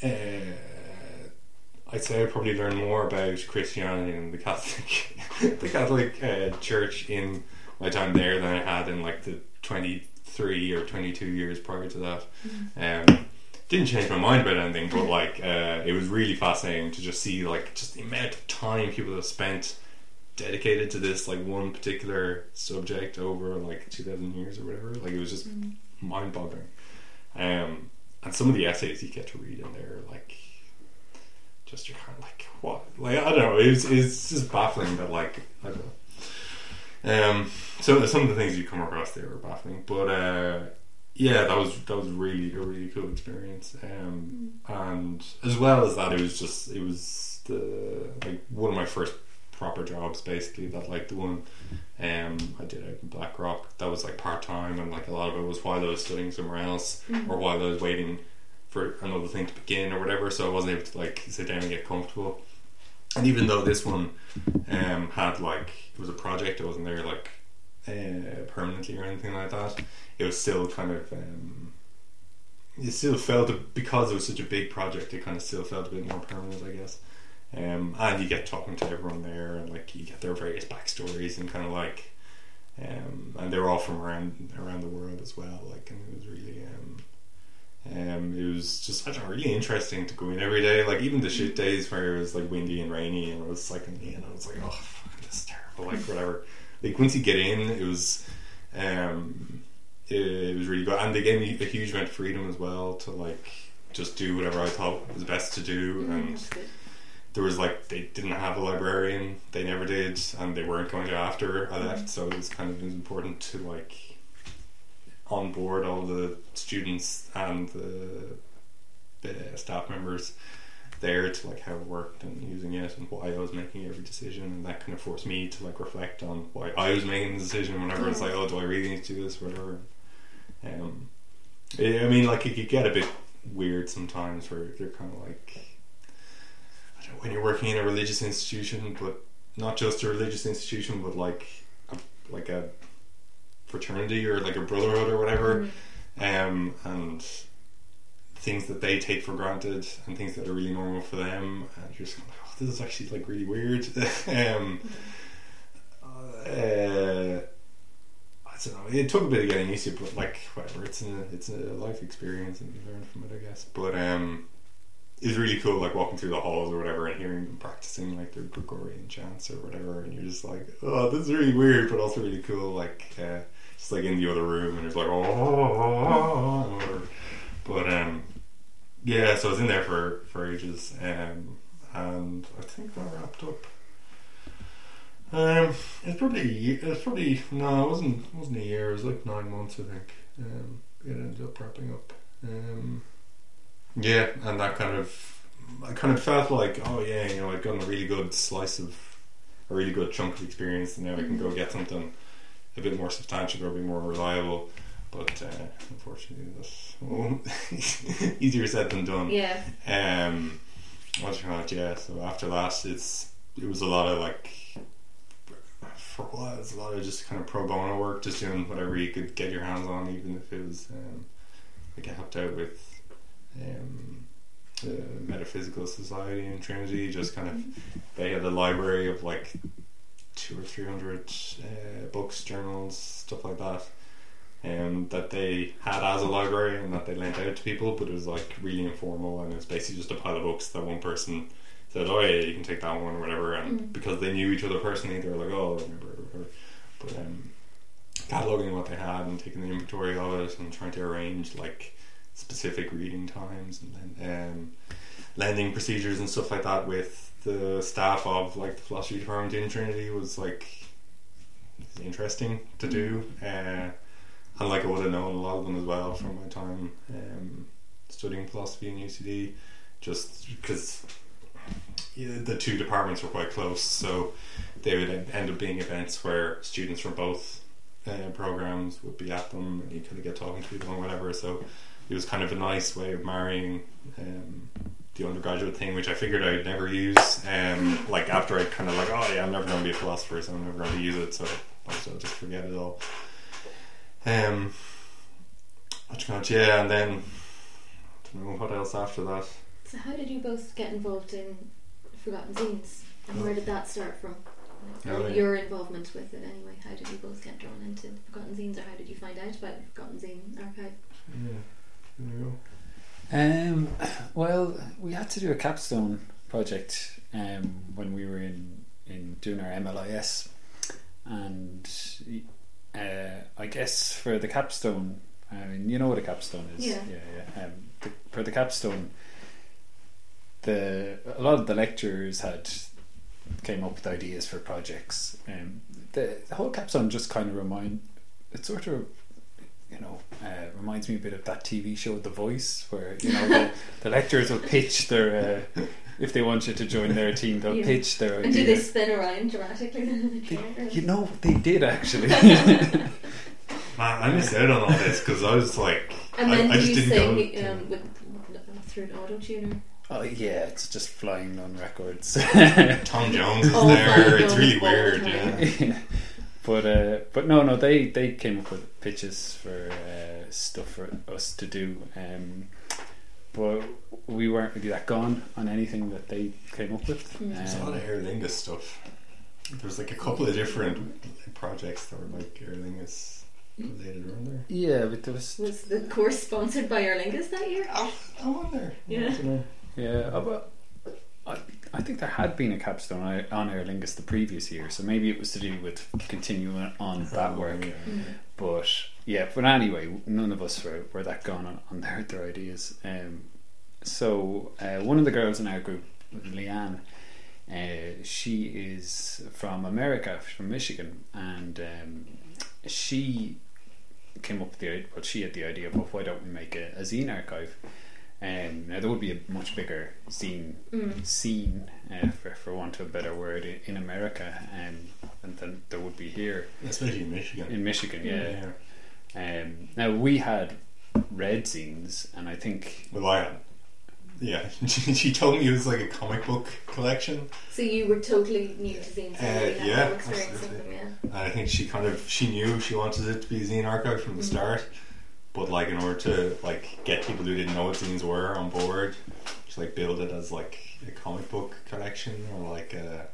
uh, I'd say I probably learned more about Christianity and the Catholic, the Catholic uh, Church in my time there than I had in like the twenty three or twenty two years prior to that. Um, didn't change my mind about anything, but like uh, it was really fascinating to just see like just the amount of time people have spent dedicated to this like one particular subject over like two thousand years or whatever. Like it was just mind boggling. Um, and some of the essays you get to read in there, like, just you're kind of like, what? Like, I don't know. It's it's just baffling but like, I don't know. Um, so some of the things you come across there were baffling, but uh, yeah, that was that was really a really cool experience. Um, and as well as that, it was just it was the like one of my first proper jobs, basically. That like the one um, I did out in Blackrock. That was like part time, and like a lot of it was while I was studying somewhere else, or while I was waiting for another thing to begin or whatever. So I wasn't able to like sit down and get comfortable. And even though this one um, had like it was a project, it wasn't there like uh, permanently or anything like that. It was still kind of. Um, it still felt because it was such a big project. It kind of still felt a bit more permanent, I guess. Um, and you get talking to everyone there, and like you get their various backstories, and kind of like, um, and they're all from around around the world as well. Like, and it was really, um, um, it was just I don't know, really interesting to go in every day. Like even the shit days where it was like windy and rainy, and it was like, and I was like, oh, fuck, this is terrible. Like whatever. Like once you get in, it was, um, it, it was really good, and they gave me a huge amount of freedom as well to like just do whatever I thought was best to do, and there was like they didn't have a librarian they never did and they weren't going to after I left so it was kind of important to like onboard all the students and the, the staff members there to like how it worked and using it and why I was making every decision. And that kind of forced me to like reflect on why I was making the decision whenever it's like oh do I really need to do this or whatever? Um, I mean like it could get a bit weird sometimes where they're kind of like I don't know, when you're working in a religious institution, but not just a religious institution, but like a, like a fraternity or like a brotherhood or whatever, um, and things that they take for granted and things that are really normal for them, and you're just like, oh, this is actually like really weird. um, uh, I don't know. It took a bit of getting used to, but like whatever. It's a it's a life experience, and you learn from it, I guess. But um, it was really cool, like walking through the halls or whatever, and hearing them practicing like their Gregorian chants or whatever, and you're just like, oh, this is really weird, but also really cool. Like uh, just like in the other room, and it's like, oh, oh, oh, oh. But um, yeah, so I was in there for for ages, um, and I think that wrapped up. Um, it's probably it's probably no, it wasn't it wasn't a year. It was like nine months, I think. Um, it ended up wrapping up. Um, yeah, and that kind of, I kind of felt like, oh yeah, you know, I'd gotten a really good slice of, a really good chunk of experience, and now I can go get something a bit more substantial or be more reliable. But uh, unfortunately, that's easier said than done. Yeah. Um, what's your call it? Yeah. So after that, it's it was a lot of like for a while, it's a lot of just kind of pro bono work, just doing whatever you could get your hands on, even if it was um, like I helped out with um, the Metaphysical Society in Trinity. Just kind of they had a library of like two or three hundred uh, books, journals, stuff like that. Um, that they had as a library and that they lent out to people, but it was like really informal and it's basically just a pile of books that one person said, "Oh yeah, you can take that one or whatever," and Mm. because they knew each other personally, they were like, "Oh, whatever." whatever. But um, cataloging what they had and taking the inventory of it and trying to arrange like specific reading times and then um, lending procedures and stuff like that with the staff of like the philosophy department in Trinity was like interesting to do. Uh, and like I would have known a lot of them as well from my time um, studying philosophy in UCD, just because yeah, the two departments were quite close, so they would end up being events where students from both uh, programs would be at them, and you kind of get talking to people and whatever. So it was kind of a nice way of marrying um, the undergraduate thing, which I figured I'd never use. Um, like after I'd kind of like, oh yeah, I'm never going to be a philosopher, so I'm never going to use it. So I'll just forget it all. Um, call it? Yeah, and then I don't know what else after that. So how did you both get involved in Forgotten Zines? And where did that start from? Oh, yeah. Your involvement with it anyway. How did you both get drawn into Forgotten Zines or how did you find out about the Forgotten Zine Archive? Yeah, there you go. Um, well, we had to do a capstone project um, when we were in, in doing our MLIS, and uh, I guess for the capstone, I mean, you know what a capstone is, Yeah. yeah. yeah. Um, the, for the capstone, the a lot of the lecturers had came up with ideas for projects. Um, the, the whole capstone just kind of remind it sort of you know uh, reminds me a bit of that TV show The Voice, where you know the, the lecturers will pitch their uh, if they want you to join their team, they'll Yeah. pitch their And do they idea. spin around dramatically? They- you know, they did actually. Man, I missed out on all this because I was like, and I, then I do just you didn't sing go. um, with, through an auto tuner? oh yeah, it's just flying on records. Tom Jones is Oh there. It's really weird. time. Yeah. but uh, but no, no, they they came up with pitches for uh, stuff for us to do. Um, but we weren't really that gone on anything that they came up with. Mm. There's a lot Um, of Aer Lingus stuff. There's like a couple of different projects that were like Aer Lingus related around there. yeah, but there was Was the course sponsored by Aer Lingus that year? Oh, I wonder. Yeah. I don't. Yeah, well, I, I think there had been a capstone on- on Aer Lingus the previous year, so maybe it was to do with continuing on that Oh, work. yeah. Mm. But yeah, but anyway, none of us were, were that gone on, on their, their ideas. Um, so uh, one of the girls in our group, Leanne, uh, she is from America, from Michigan, and um, she came up with the idea. Well, she had the idea of why don't we make a, a zine archive? Um, now there would be a much bigger zine Mm. scene, uh, for for want of a better word, in, in America, um, and than there would be here Especially in Michigan. in Michigan. Yeah. yeah. Um, now we had red zines, and I think Well, I had. Yeah, she, she told me it was like a comic book collection. So you were totally new to zines, so Uh, you yeah, no absolutely. them, yeah. And I think she kind of she knew she wanted it to be a zine archive from the Mhm. start, but like in order to like get people who didn't know what zines were on board, to like build it as like a comic book collection or like a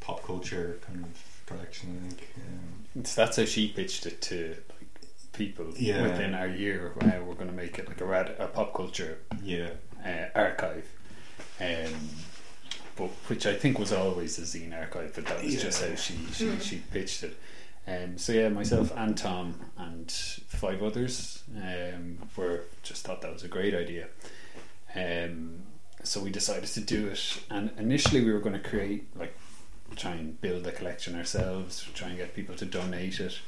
pop culture kind of collection. I think. Um, so that's how she pitched it to like, people Yeah. within our year. Uh, we're going to make it like a, rad- a pop culture yeah, uh, archive, um, but which I think was always a zine archive, but that was just how she she, she pitched it. Um, so yeah, myself and Tom and five others um, were just thought that was a great idea. Um, so we decided to do it, and initially we were going to create like try and build a collection ourselves, try and get people to donate it.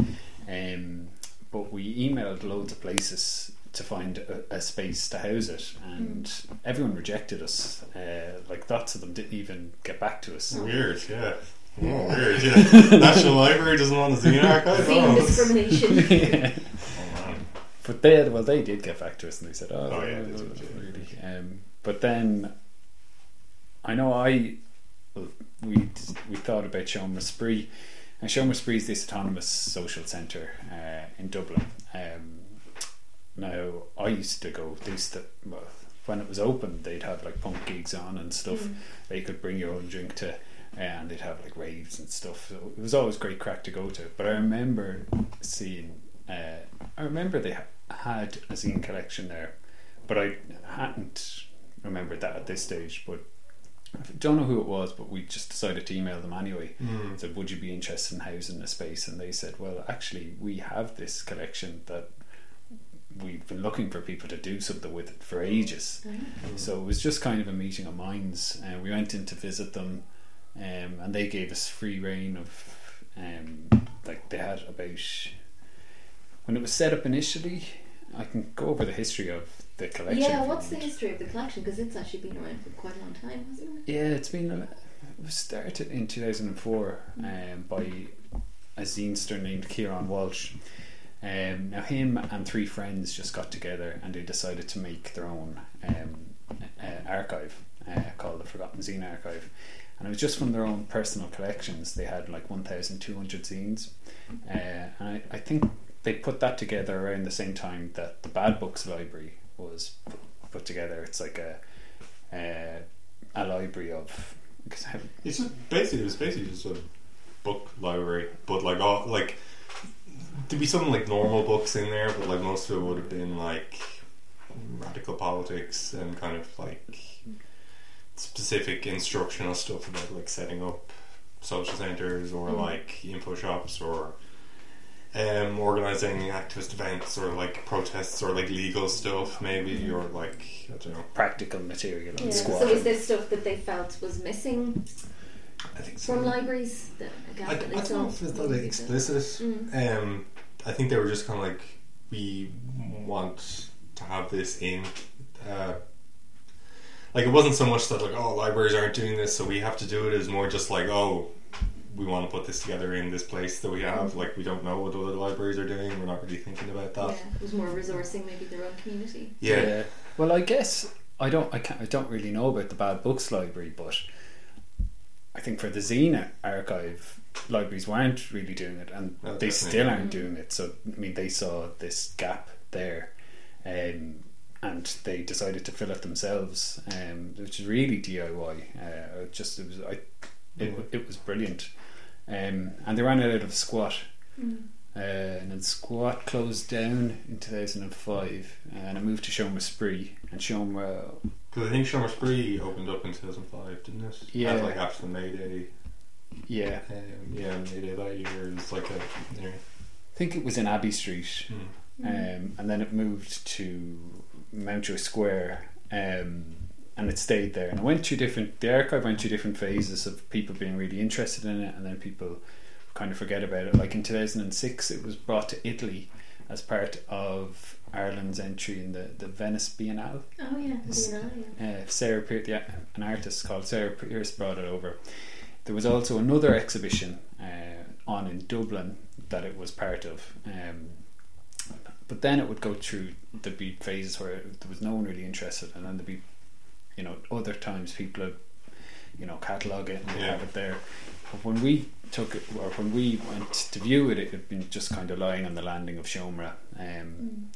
Um, but we emailed loads of places to find a, a space to house it, and everyone rejected us. Uh, like lots of them didn't even get back to us. Weird, yeah. Oh, weird, yeah. National Library doesn't want a zine archive. Seeing Oh, that's- discrimination. oh. But they well they did get back to us and they said, "Oh, Oh, yeah, no, they no, did, no, really." Um, but then I know I we we thought about Seomra Spraoi, and Seomra Spraoi is this autonomous social centre uh, in Dublin. Um, now I used to go. They used to well, when it was open, they'd have like punk gigs on and stuff. Mm. They could bring your own drink to. And they'd have like raves and stuff. So it was always great crack to go to. But I remember seeing uh, I remember they had a zine collection there, but I hadn't remembered that at this stage. But I don't know who it was, but we just decided to email them anyway. Mm. Said, "Would you be interested in housing a space?" And they said, "Well, actually, we have this collection that we've been looking for people to do something with it for ages." So it was just kind of a meeting of minds. Uh, we went in to visit them, um, and they gave us free reign of, um, like they had about when it was set up initially. I can go over the history of the collection. Yeah, what's the history of the collection? Because it's actually been around for quite a long time, hasn't it? Yeah, it's been uh, it was started in two thousand and four um, by a zinester named Kieran Walsh. Um, now him and three friends just got together and they decided to make their own um, uh, archive uh, called the Forgotten Zine Archive, and it was just from their own personal collections. They had like one thousand two hundred zines, uh, and I, I think they put that together around the same time that the Bad Books Library was put, together. It's like a a library of. because I It's basically it was basically just a book library, but like all like there'd be some like normal books in there, but like most of it would have been like radical politics and kind of like specific instructional stuff about like setting up social centres or Mm. like info shops or um, organizing activist events or like protests or like legal stuff maybe or like I don't know. practical material Yeah. So is this stuff that they felt was missing I think so. from libraries? That a gap I, I don't they know if it's not like explicit. Mm. Um, I think they were just kind of like, we want to have this in. Uh, like it wasn't so much that like, oh, libraries aren't doing this, so we have to do it. It's more just like, oh, we want to put this together in this place that we have. Like we don't know what other libraries are doing. We're not really thinking about that Yeah, that. it was more resourcing maybe their own community. Yeah. Well, I guess I don't. I can't. I don't really know about the Bad Books Library, but I think for the Zine archive, libraries weren't really doing it, and No, they definitely. still aren't doing it. So I mean, they saw this gap there, um, and they decided to fill it themselves, um, which is really DIY. Uh, it just it was I, it, it was brilliant, um, and they ran it out of squat. Mm. Uh, and then Squat closed down in 2005 and I moved to Seomra Spraoi and Seomra Because I think Seomra Spraoi opened up in 2005, didn't it? Yeah. Had, like after the May Day. yeah Um, yeah, May Day that year. It was like a. Yeah. I think it was in Abbey Street Hmm. um, and then it moved to Mountjoy Square um, and it stayed there and it went through different the archive went through different phases of people being really interested in it and then people kind of forget about it like in 2006 it was brought to Italy as part of Ireland's entry in the, the Venice Biennale Oh yeah, Biennale, yeah. uh, Sarah Pierce, the, an artist called Sarah Pierce brought it over. There was also another exhibition uh, on in Dublin that it was part of. Um, but then it would go through there'd be phases where there was no one really interested, and then there'd be, you know, other times people would, you know, catalogue it and they'd Yeah. have it there. But when we took it, or when we went to view it, it had been just kind of lying on the landing of Seomra, um,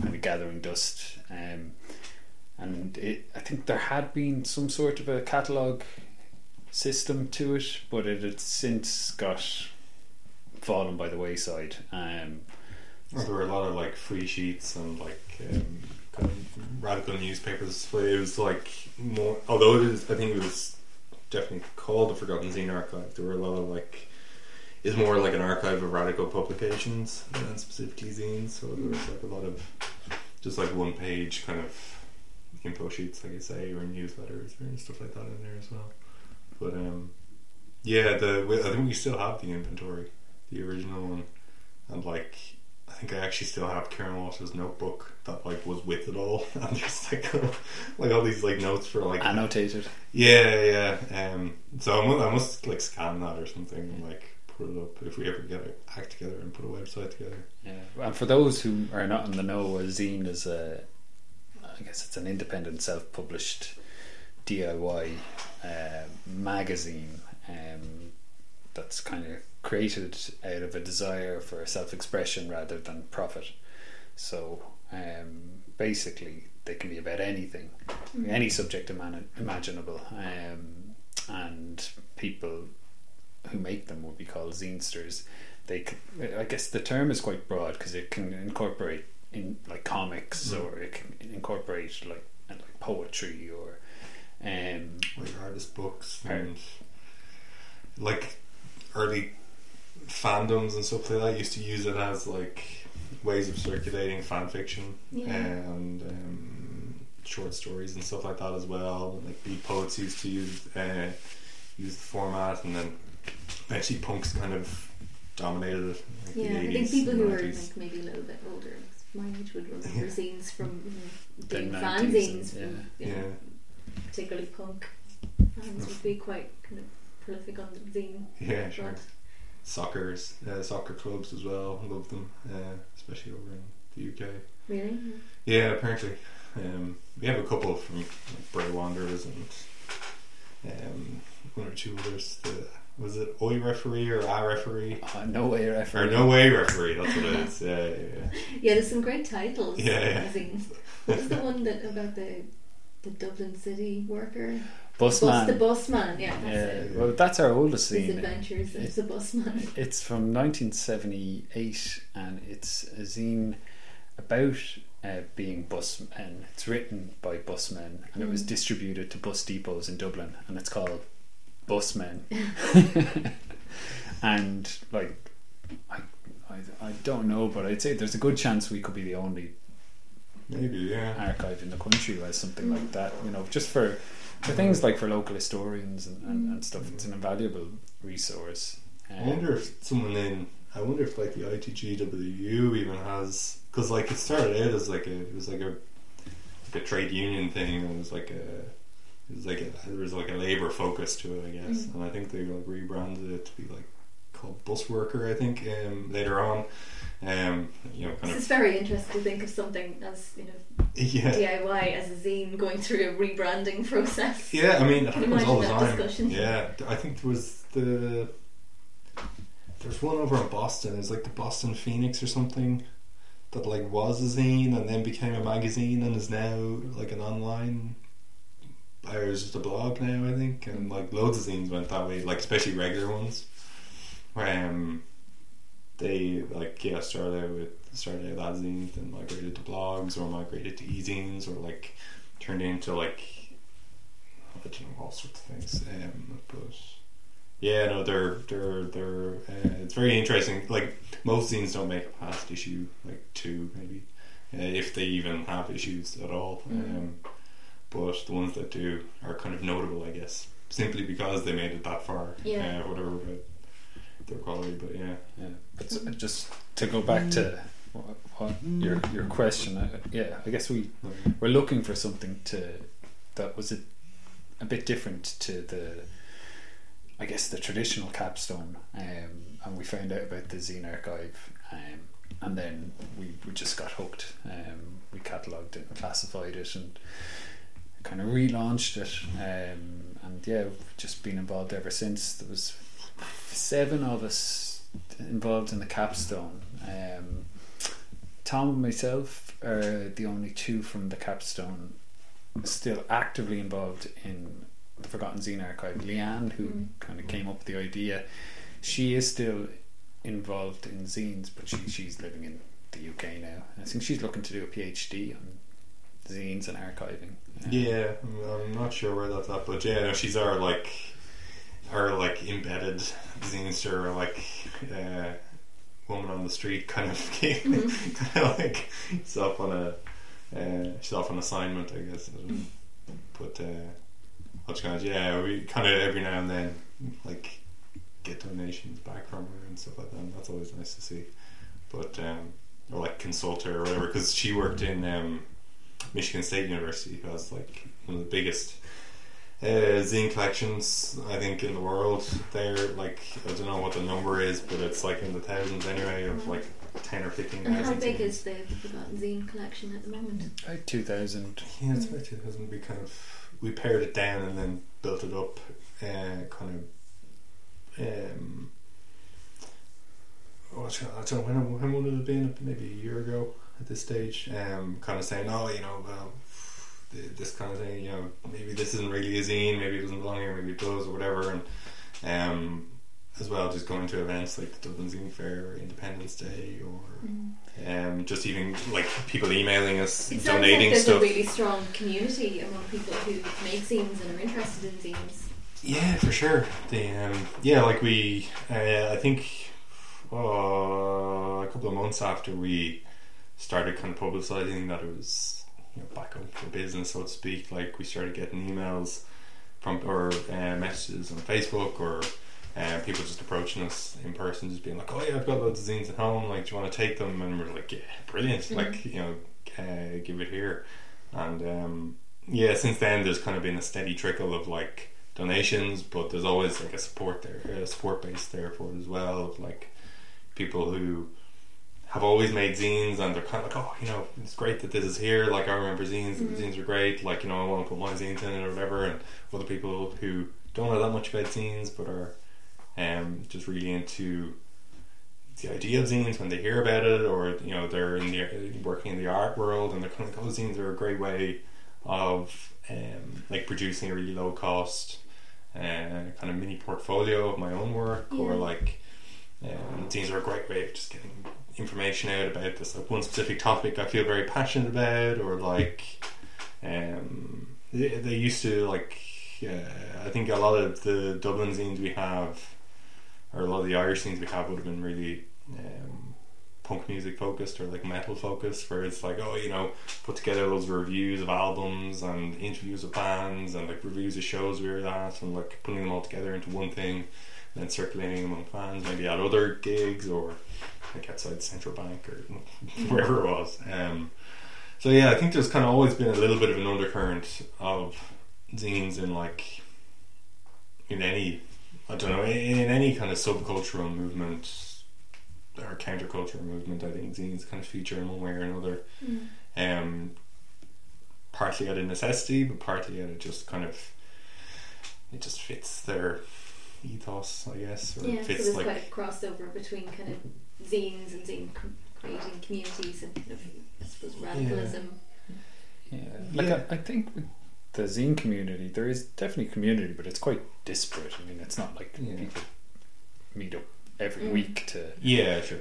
kind of gathering dust. Um, and it, I think there had been some sort of a catalogue system to it, but it had since got fallen by the wayside. Um, Well, there were a lot of like free sheets and like um, kind of radical newspapers. It was like more, although it is, I think it was definitely called the Forgotten Zine Archive. There were a lot of like, it's more like an archive of radical publications than specifically zines. So there was like a lot of just like one page kind of info sheets, like I say, or newsletters and stuff like that in there as well. But um, yeah, the I think we still have the inventory, the original one, and like I think I actually still have Kieran Walsh's notebook that like was with it all, and there's like like all these like notes for like Annotated. yeah yeah. Um, so I must, I must like scan that or something and like put it up if we ever get a act together and put a website together. Yeah. And for those who are not in the know, a zine is a, I guess it's an independent, self-published DIY uh, magazine um, that's kind of created out of a desire for self-expression rather than profit. So um, basically, they can be about anything, any subject imani- imaginable, um, and people who make them would be called zinesters. They, c- I guess, the term is quite broad because it can incorporate in like comics Mm. or it can incorporate like like poetry or um, like artist books Right. and like early fandoms and stuff like that used to use it as like ways of circulating fan fiction Yeah. and um, short stories and stuff like that as well. Like beat poets used to use uh, use the format, and then eventually punks kind of dominated it. Like Yeah, the I think people who are like maybe a little bit older, my age, would remember Yeah. zines from you know, The being 90s fanzines, and- from, you know, particularly punk fans would be quite kind of prolific on the zine. Yeah, sure. front. Soccer's uh, soccer clubs as well. Love them, uh, especially over in the UK. Really? Yeah, apparently. Um, we have a couple from like, Bray Wanderers and um, one or two others. The, was it Oi referee or I referee? uh, no way Or referee. no way referee? That's what it is. Yeah, yeah, Yeah, there's some great titles. Yeah, in yeah. zines. What was the one that about the the Dublin city worker? Busman. Bus, the busman, yeah, that's yeah, it. well, that's our oldest His scene. adventures as a busman. It's from 1978 and it's a zine about uh, being busmen. It's written by busmen and it was Mm. distributed to bus depots in Dublin and it's called Busmen. and like, I, I, I don't know, but I'd say there's a good chance we could be the only maybe. Yeah. archive in the country who has something like that. You know, just for for things like for local historians and, and, and stuff. It's an invaluable resource. I Um, wonder if someone in. I wonder if like the ITGWU even has because like it started out as like a it was like a like a trade union thing and it was like a it was like a, there was like a labor focus to it I guess Mm. and I think they like rebranded it to be like called bus worker I think um, later on um, you know kind This is very interesting to think of something as you know yeah. DIY as a zine going through a rebranding process. yeah I mean it you happens all the that time. discussion? yeah I think there was the there's one over in Boston. It's like the Boston Phoenix or something that like was a zine and then became a magazine and is now like an online or is just a blog now I think. And like loads of zines went that way like especially regular ones. Um they like yeah started out with started out zine then migrated to blogs or migrated to e-zines or like turned into like I don't know all sorts of things um but yeah no they're they're they're uh, it's very interesting like most zines don't make it past issue like two maybe uh, if they even have issues at all Mm. um, but the ones that do are kind of notable I guess simply because they made it that far Yeah. uh, whatever about their quality but yeah. Yeah, but just to go back to what, what your your question, uh, yeah, I guess we we're looking for something to that was a, a bit different to the I guess the traditional capstone um, and we found out about the zine archive um, and then we, we just got hooked um, we catalogued it and classified it and kind of relaunched it um, and yeah we've just been involved ever since. There was seven of us involved in the capstone um, Tom and myself are the only two from the capstone still actively involved in the Forgotten Zine Archive. Leanne, who Mm. kind of came up with the idea, she is still involved in zines, but she, she's living in the UK now. I think she's looking to do a PhD on zines and archiving. Um, Yeah, I'm- I'm not sure where that's at, but yeah, no, she's our like our like embedded zinester, like uh, woman on the street kind of kind of like she's off on a uh, she's off on assignment, I guess. But uh, kind of yeah, we kind of every now and then like get donations back from her and stuff like that. And that's always nice to see. But um, or like consult her or whatever because she worked in um, Michigan State University, who has like one of the biggest uh, zine collections I think in the world. They're like I don't know what the number is, but it's like in the thousands anyway of like ten or fifteen And how thousand. big zines. is the Forgotten Zine collection at the moment? About 2000. Yeah, it's about 2000. We kind of we pared it down and then built it up, uh, kind of. Um, oh, I don't know when, when would it have been? Maybe a year ago at this stage. Um, kind of saying, oh, you know, well, th- this kind of thing. You know, maybe this isn't really a zine. Maybe it doesn't belong here. Maybe it does, or whatever. And um, as well, just going to events like the Dublin Zine Fair, or Independence Day, or um, just even like people emailing us, It donating like there's stuff. a really strong community among people who make zines and are interested in zines. Yeah, for sure. The um, yeah, like we, uh, I think, uh, a couple of months after we started kind of publicizing that it was you know, back up for business, so to speak. Like we started getting emails from or uh, messages on Facebook or. Uh, people just approaching us in person, just being like, "Oh yeah, I've got loads of zines at home. Like, do you want to take them?" And we're like, "Yeah, brilliant! Mhm. Like, you know, uh, give it here." And um, yeah, since then, there's kind of been a steady trickle of like donations, but there's always like a support there, a support base there for it as well. Of like people who have always made zines and they're kind of like, oh, you know, it's great that this is here. Like I remember zines, Mhm. zines are great. Like you know, I want to put my zines in it or whatever. And other people who don't know that much about zines but are um, just really into the idea of zines when they hear about it, or you know, they're in the working in the art world and they're kind of like, oh, zines are a great way of um, like producing a really low cost uh, kind of mini portfolio of my own work, or like um, zines are a great way of just getting information out about this like one specific topic I feel very passionate about, or like um, they, they used to like. Uh, I think a lot of the Dublin zines we have, or a lot of the Irish scenes we have, would have been really um, punk music focused or like metal focused, where it's like, oh, you know, put together those reviews of albums and interviews of bands and like reviews of shows we were at, and like putting them all together into one thing, and then circulating among fans, maybe at other gigs or like outside Central Bank or wherever it was. Um, so yeah, I think there's kind of always been a little bit of an undercurrent of zines in like in any I don't know in any kind of subcultural movement or countercultural movement. I think zines kind of feature in one way or another. Um, partly out of necessity, but partly out of just kind of it just fits their ethos, I guess, or Yeah, it so there's like quite a crossover between kind of zines and zine creating communities and kind of, I suppose, radicalism. Yeah. Like Yeah. I, I think the zine community, there is definitely community, but it's quite disparate. I mean, it's not like Yeah. people meet up every Mm. week to yeah, sure.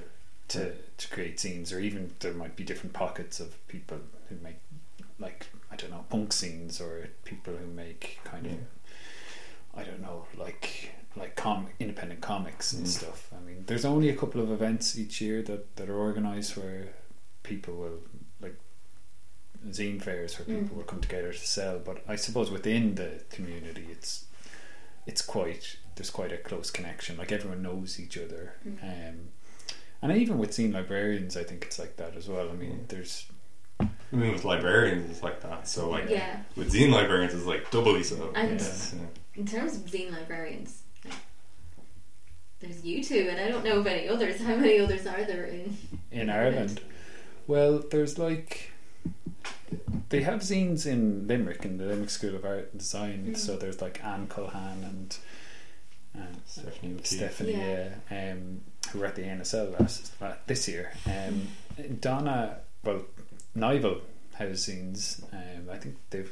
to to create scenes, or even there might be different pockets of people who make like I don't know punk scenes, or people who make kind of I don't know like like com independent comics and Mm. stuff. I mean, there's only a couple of events each year that that are organised where people will like zine fairs where people Mm. will come together to sell. But I suppose within the community, it's it's quite there's quite a close connection. Like everyone knows each other. Mm. Um, and even with zine librarians, I think it's like that as well. I mean, Mm. there's I mean, with librarians, it's like that. So, like, Yeah. with zine librarians, it's like doubly so. And- yeah. In terms of zine librarians, like, there's you two, and I don't know of any others. How many others are there in? in Ireland. Well, there's like they have zines in Limerick in the Limerick School of Art and Design. Mm. So there's like Anne Culhan and and Stephanie O'Keefe. Stephanie, Yeah. yeah. um, who were at the NSL last uh, this year. Um, Donna, well, Nival has zines. Um, I think they've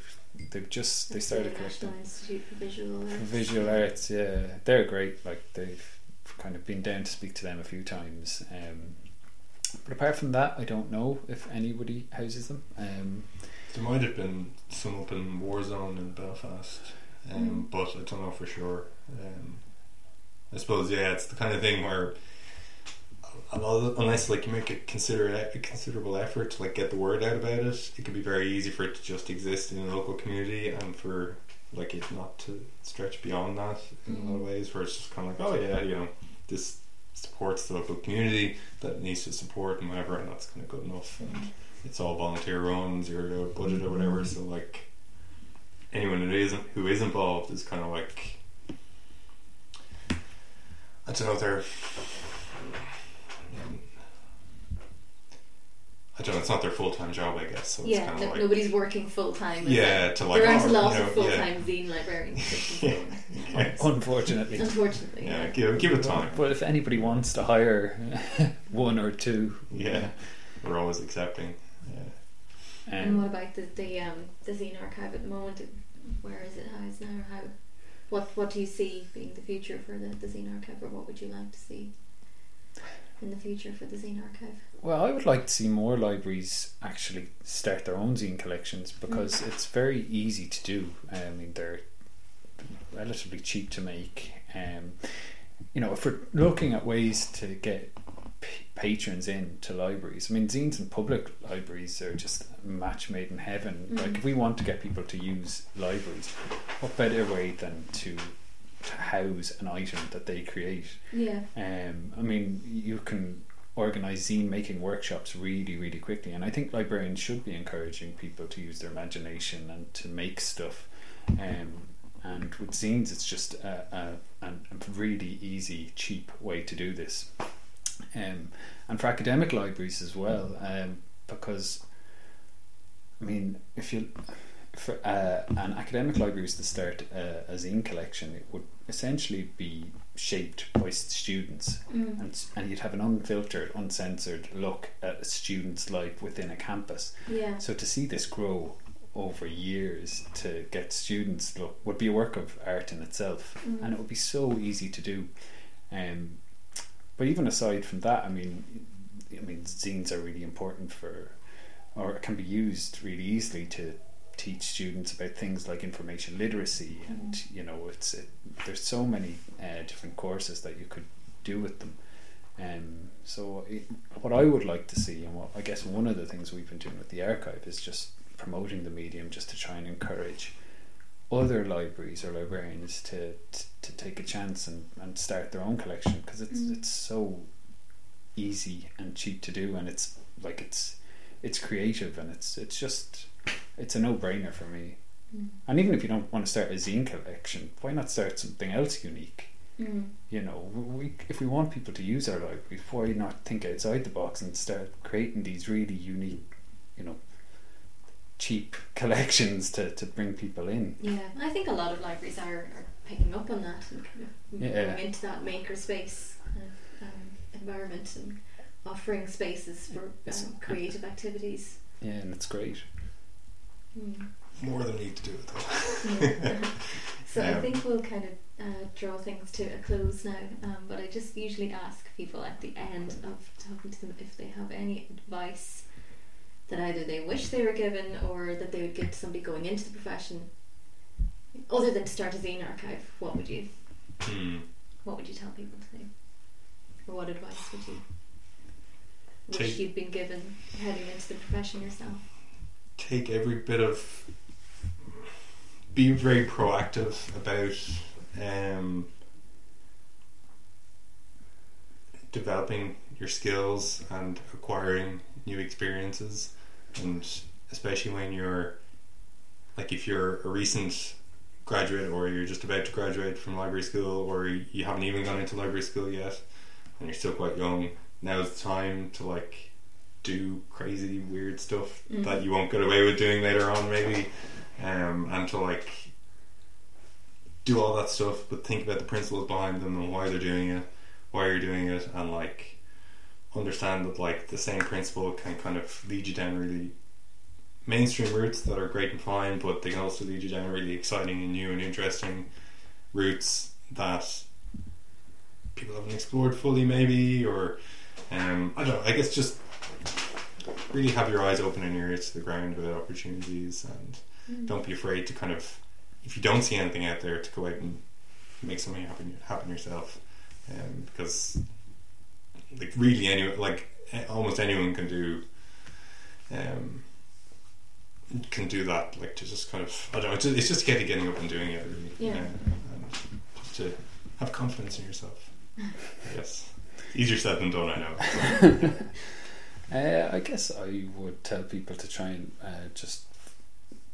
they've just they started the collecting Institute for Visual Arts. visual arts. Yeah, they're great. Like they've kind of been down to speak to them a few times. Um, but apart from that, I don't know if anybody houses them. Um, There might have been some up in Warzone in Belfast, um, Mm. but I don't know for sure. Um, I suppose yeah, it's the kind of thing where a lot of, unless like you make a consider a considerable effort to like get the word out about it, it can be very easy for it to just exist in a local community and for like it not to stretch beyond that in a lot of mm-hmm. ways. Where it's just kind of like, oh yeah, you know, this supports the local community that needs to support and whatever, and that's kind of good enough. And mm-hmm. it's all volunteer run, zero budget or whatever. Mm-hmm. So like anyone who isn't who is involved is kind of like I don't know they're I don't know. It's not their full time job, I guess. So yeah, kind no, like nobody's working full time. yeah to like there aren't a lot you of full yeah. time zine librarians. yeah. Yes. Unfortunately. Unfortunately, Yeah, yeah. give give it time. But if anybody wants to hire one or two, Yeah, we're always accepting. Yeah. And what um, about the the um the zine archive at the moment? Where is it? How is it now? How what what do you see being the future for the, the zine archive, or what would you like to see in the future for the zine archive? well, I would like to see more libraries actually start their own zine collections because it's very easy to do. I mean, they're relatively cheap to make. Um, you know, if we're looking at ways to get p- patrons in to libraries, I mean, zines in public libraries are just match made in heaven. Mhm. Like, if we want to get people to use libraries, what better way than to house an item that they create? Yeah. Um, I mean, you can organize zine making workshops really, really quickly, and I think librarians should be encouraging people to use their imagination and to make stuff. Um, and with zines, it's just a, a, a a really easy, cheap way to do this. Um, and for academic libraries as well, um, because I mean, if you for uh, an academic library was to start a, a zine collection, it would essentially be shaped by students, Mm. and and you'd have an unfiltered, uncensored look at a student's life within a campus. Yeah. So to see this grow over years to get students look would be a work of art in itself, Mm. and it would be so easy to do. Um, but even aside from that, I mean, I mean, zines are really important for, or can be used really easily to teach students about things like information literacy, and you know, it's it, there's so many uh, different courses that you could do with them. Um, so it, what I would like to see, and what I guess one of the things we've been doing with the archive is just promoting the medium, just to try and encourage other libraries or librarians to to, to take a chance and, and start their own collection because it's Mm. it's so easy and cheap to do, and it's like it's it's creative and it's it's just it's a no brainer for me. Mm. And even if you don't want to start a zine collection, why not start something else unique? Mm. You know, we, if we want people to use our libraries, why not think outside the box and start creating these really unique, you know, cheap collections to, to bring people in? Yeah, I think a lot of libraries are, are picking up on that and kind of Yeah. going into that maker space uh, um, environment and offering spaces for um, creative activities. Yeah, and it's great. Mm. More than we need to do it though. Yeah. so I think we'll kind of uh, draw things to a close now. Um, but I just usually ask people at the end of talking to them if they have any advice that either they wish they were given or that they would give to somebody going into the profession. Other than to start a zine archive, what would you Hmm. what would you tell people to do? Or what advice would you wish Take- you'd been given heading into the profession yourself? Take every bit of. Be very proactive about um, developing your skills and acquiring new experiences, and especially when you're like if you're a recent graduate or you're just about to graduate from library school or you haven't even gone into library school yet and you're still quite young now's the time to like do crazy weird stuff Mhm. that you won't get away with doing later on maybe um, and to like do all that stuff but think about the principles behind them and why they're doing it why you're doing it and like understand that like the same principle can kind of lead you down really mainstream routes that are great and fine, but they can also lead you down really exciting and new and interesting routes that people haven't explored fully, maybe, or um, I don't know. I guess just really have your eyes open and your ears to the ground about opportunities, and don't be afraid to kind of, if you don't see anything out there, to go out and make something happen happen yourself, um, because like really anyone, like almost anyone can do. Um, can do that, like to just kind of I don't know. It's just, it's just getting getting up and doing it, really. Yeah. and just to have confidence in yourself. yes. Easier said than done, I know. Uh, I guess I would tell people to try and uh, just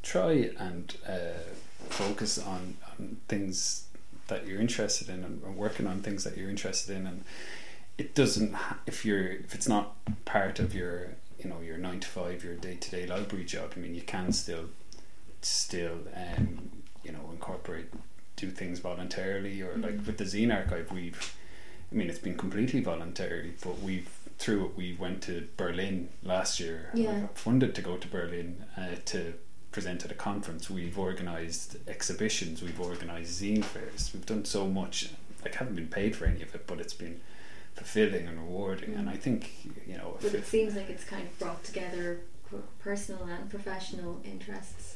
try and uh, focus on, on things that you're interested in and, and working on things that you're interested in and it doesn't if you're if it's not part of your you know your nine to five your day to day library job I mean you can still still um, you know incorporate do things voluntarily or like Mhm. with the zine archive we've I mean it's been completely voluntary but we've through it we went to Berlin last year and we got funded to go to Berlin uh, to present at a conference we've organized exhibitions we've organized zine fairs we've done so much like haven't been paid for any of it but it's been fulfilling and rewarding and I think you know But it, seems like it's kind of brought together personal and professional interests.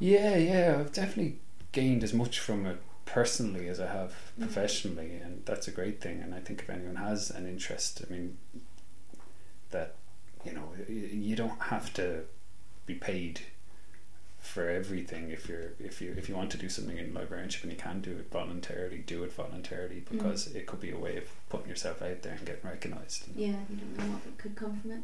Yeah, yeah, I've definitely gained as much from it personally as I have Mm. professionally, and that's a great thing. And I think if anyone has an interest, I mean, that you know, you don't have to be paid for everything if you're if you if you want to do something in librarianship and you can do it voluntarily, do it voluntarily because it could be a way of putting yourself out there and getting recognised. Yeah, you don't know what could come from it.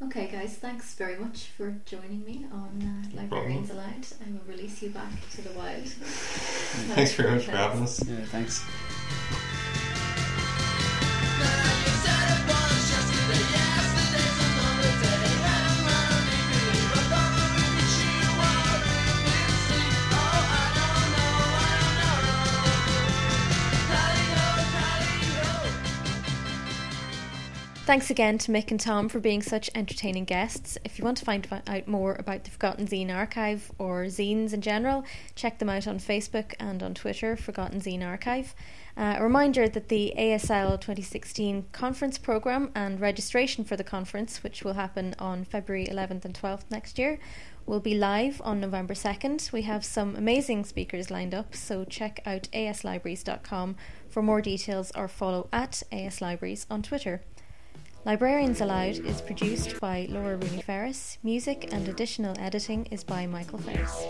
Okay, guys, thanks very much for joining me on uh, Librarians Aloud. I will release you back to the wild. Thanks very much for having us. Yeah, thanks. Thanks again to Mick and Tom for being such entertaining guests. If you want to find out more about the Forgotten Zine Archive or zines in general, check them out on Facebook and on Twitter, Forgotten Zine Archive. Uh, a reminder that the ASL 2016 conference programme and registration for the conference, which will happen on February 11th and 12th next year, will be live on November 2nd. We have some amazing speakers lined up, so check out aslibraries.com for more details or follow at aslibraries on Twitter. Librarians Aloud is produced by Laura Rooney Ferris. Music and additional editing is by Michael Ferris.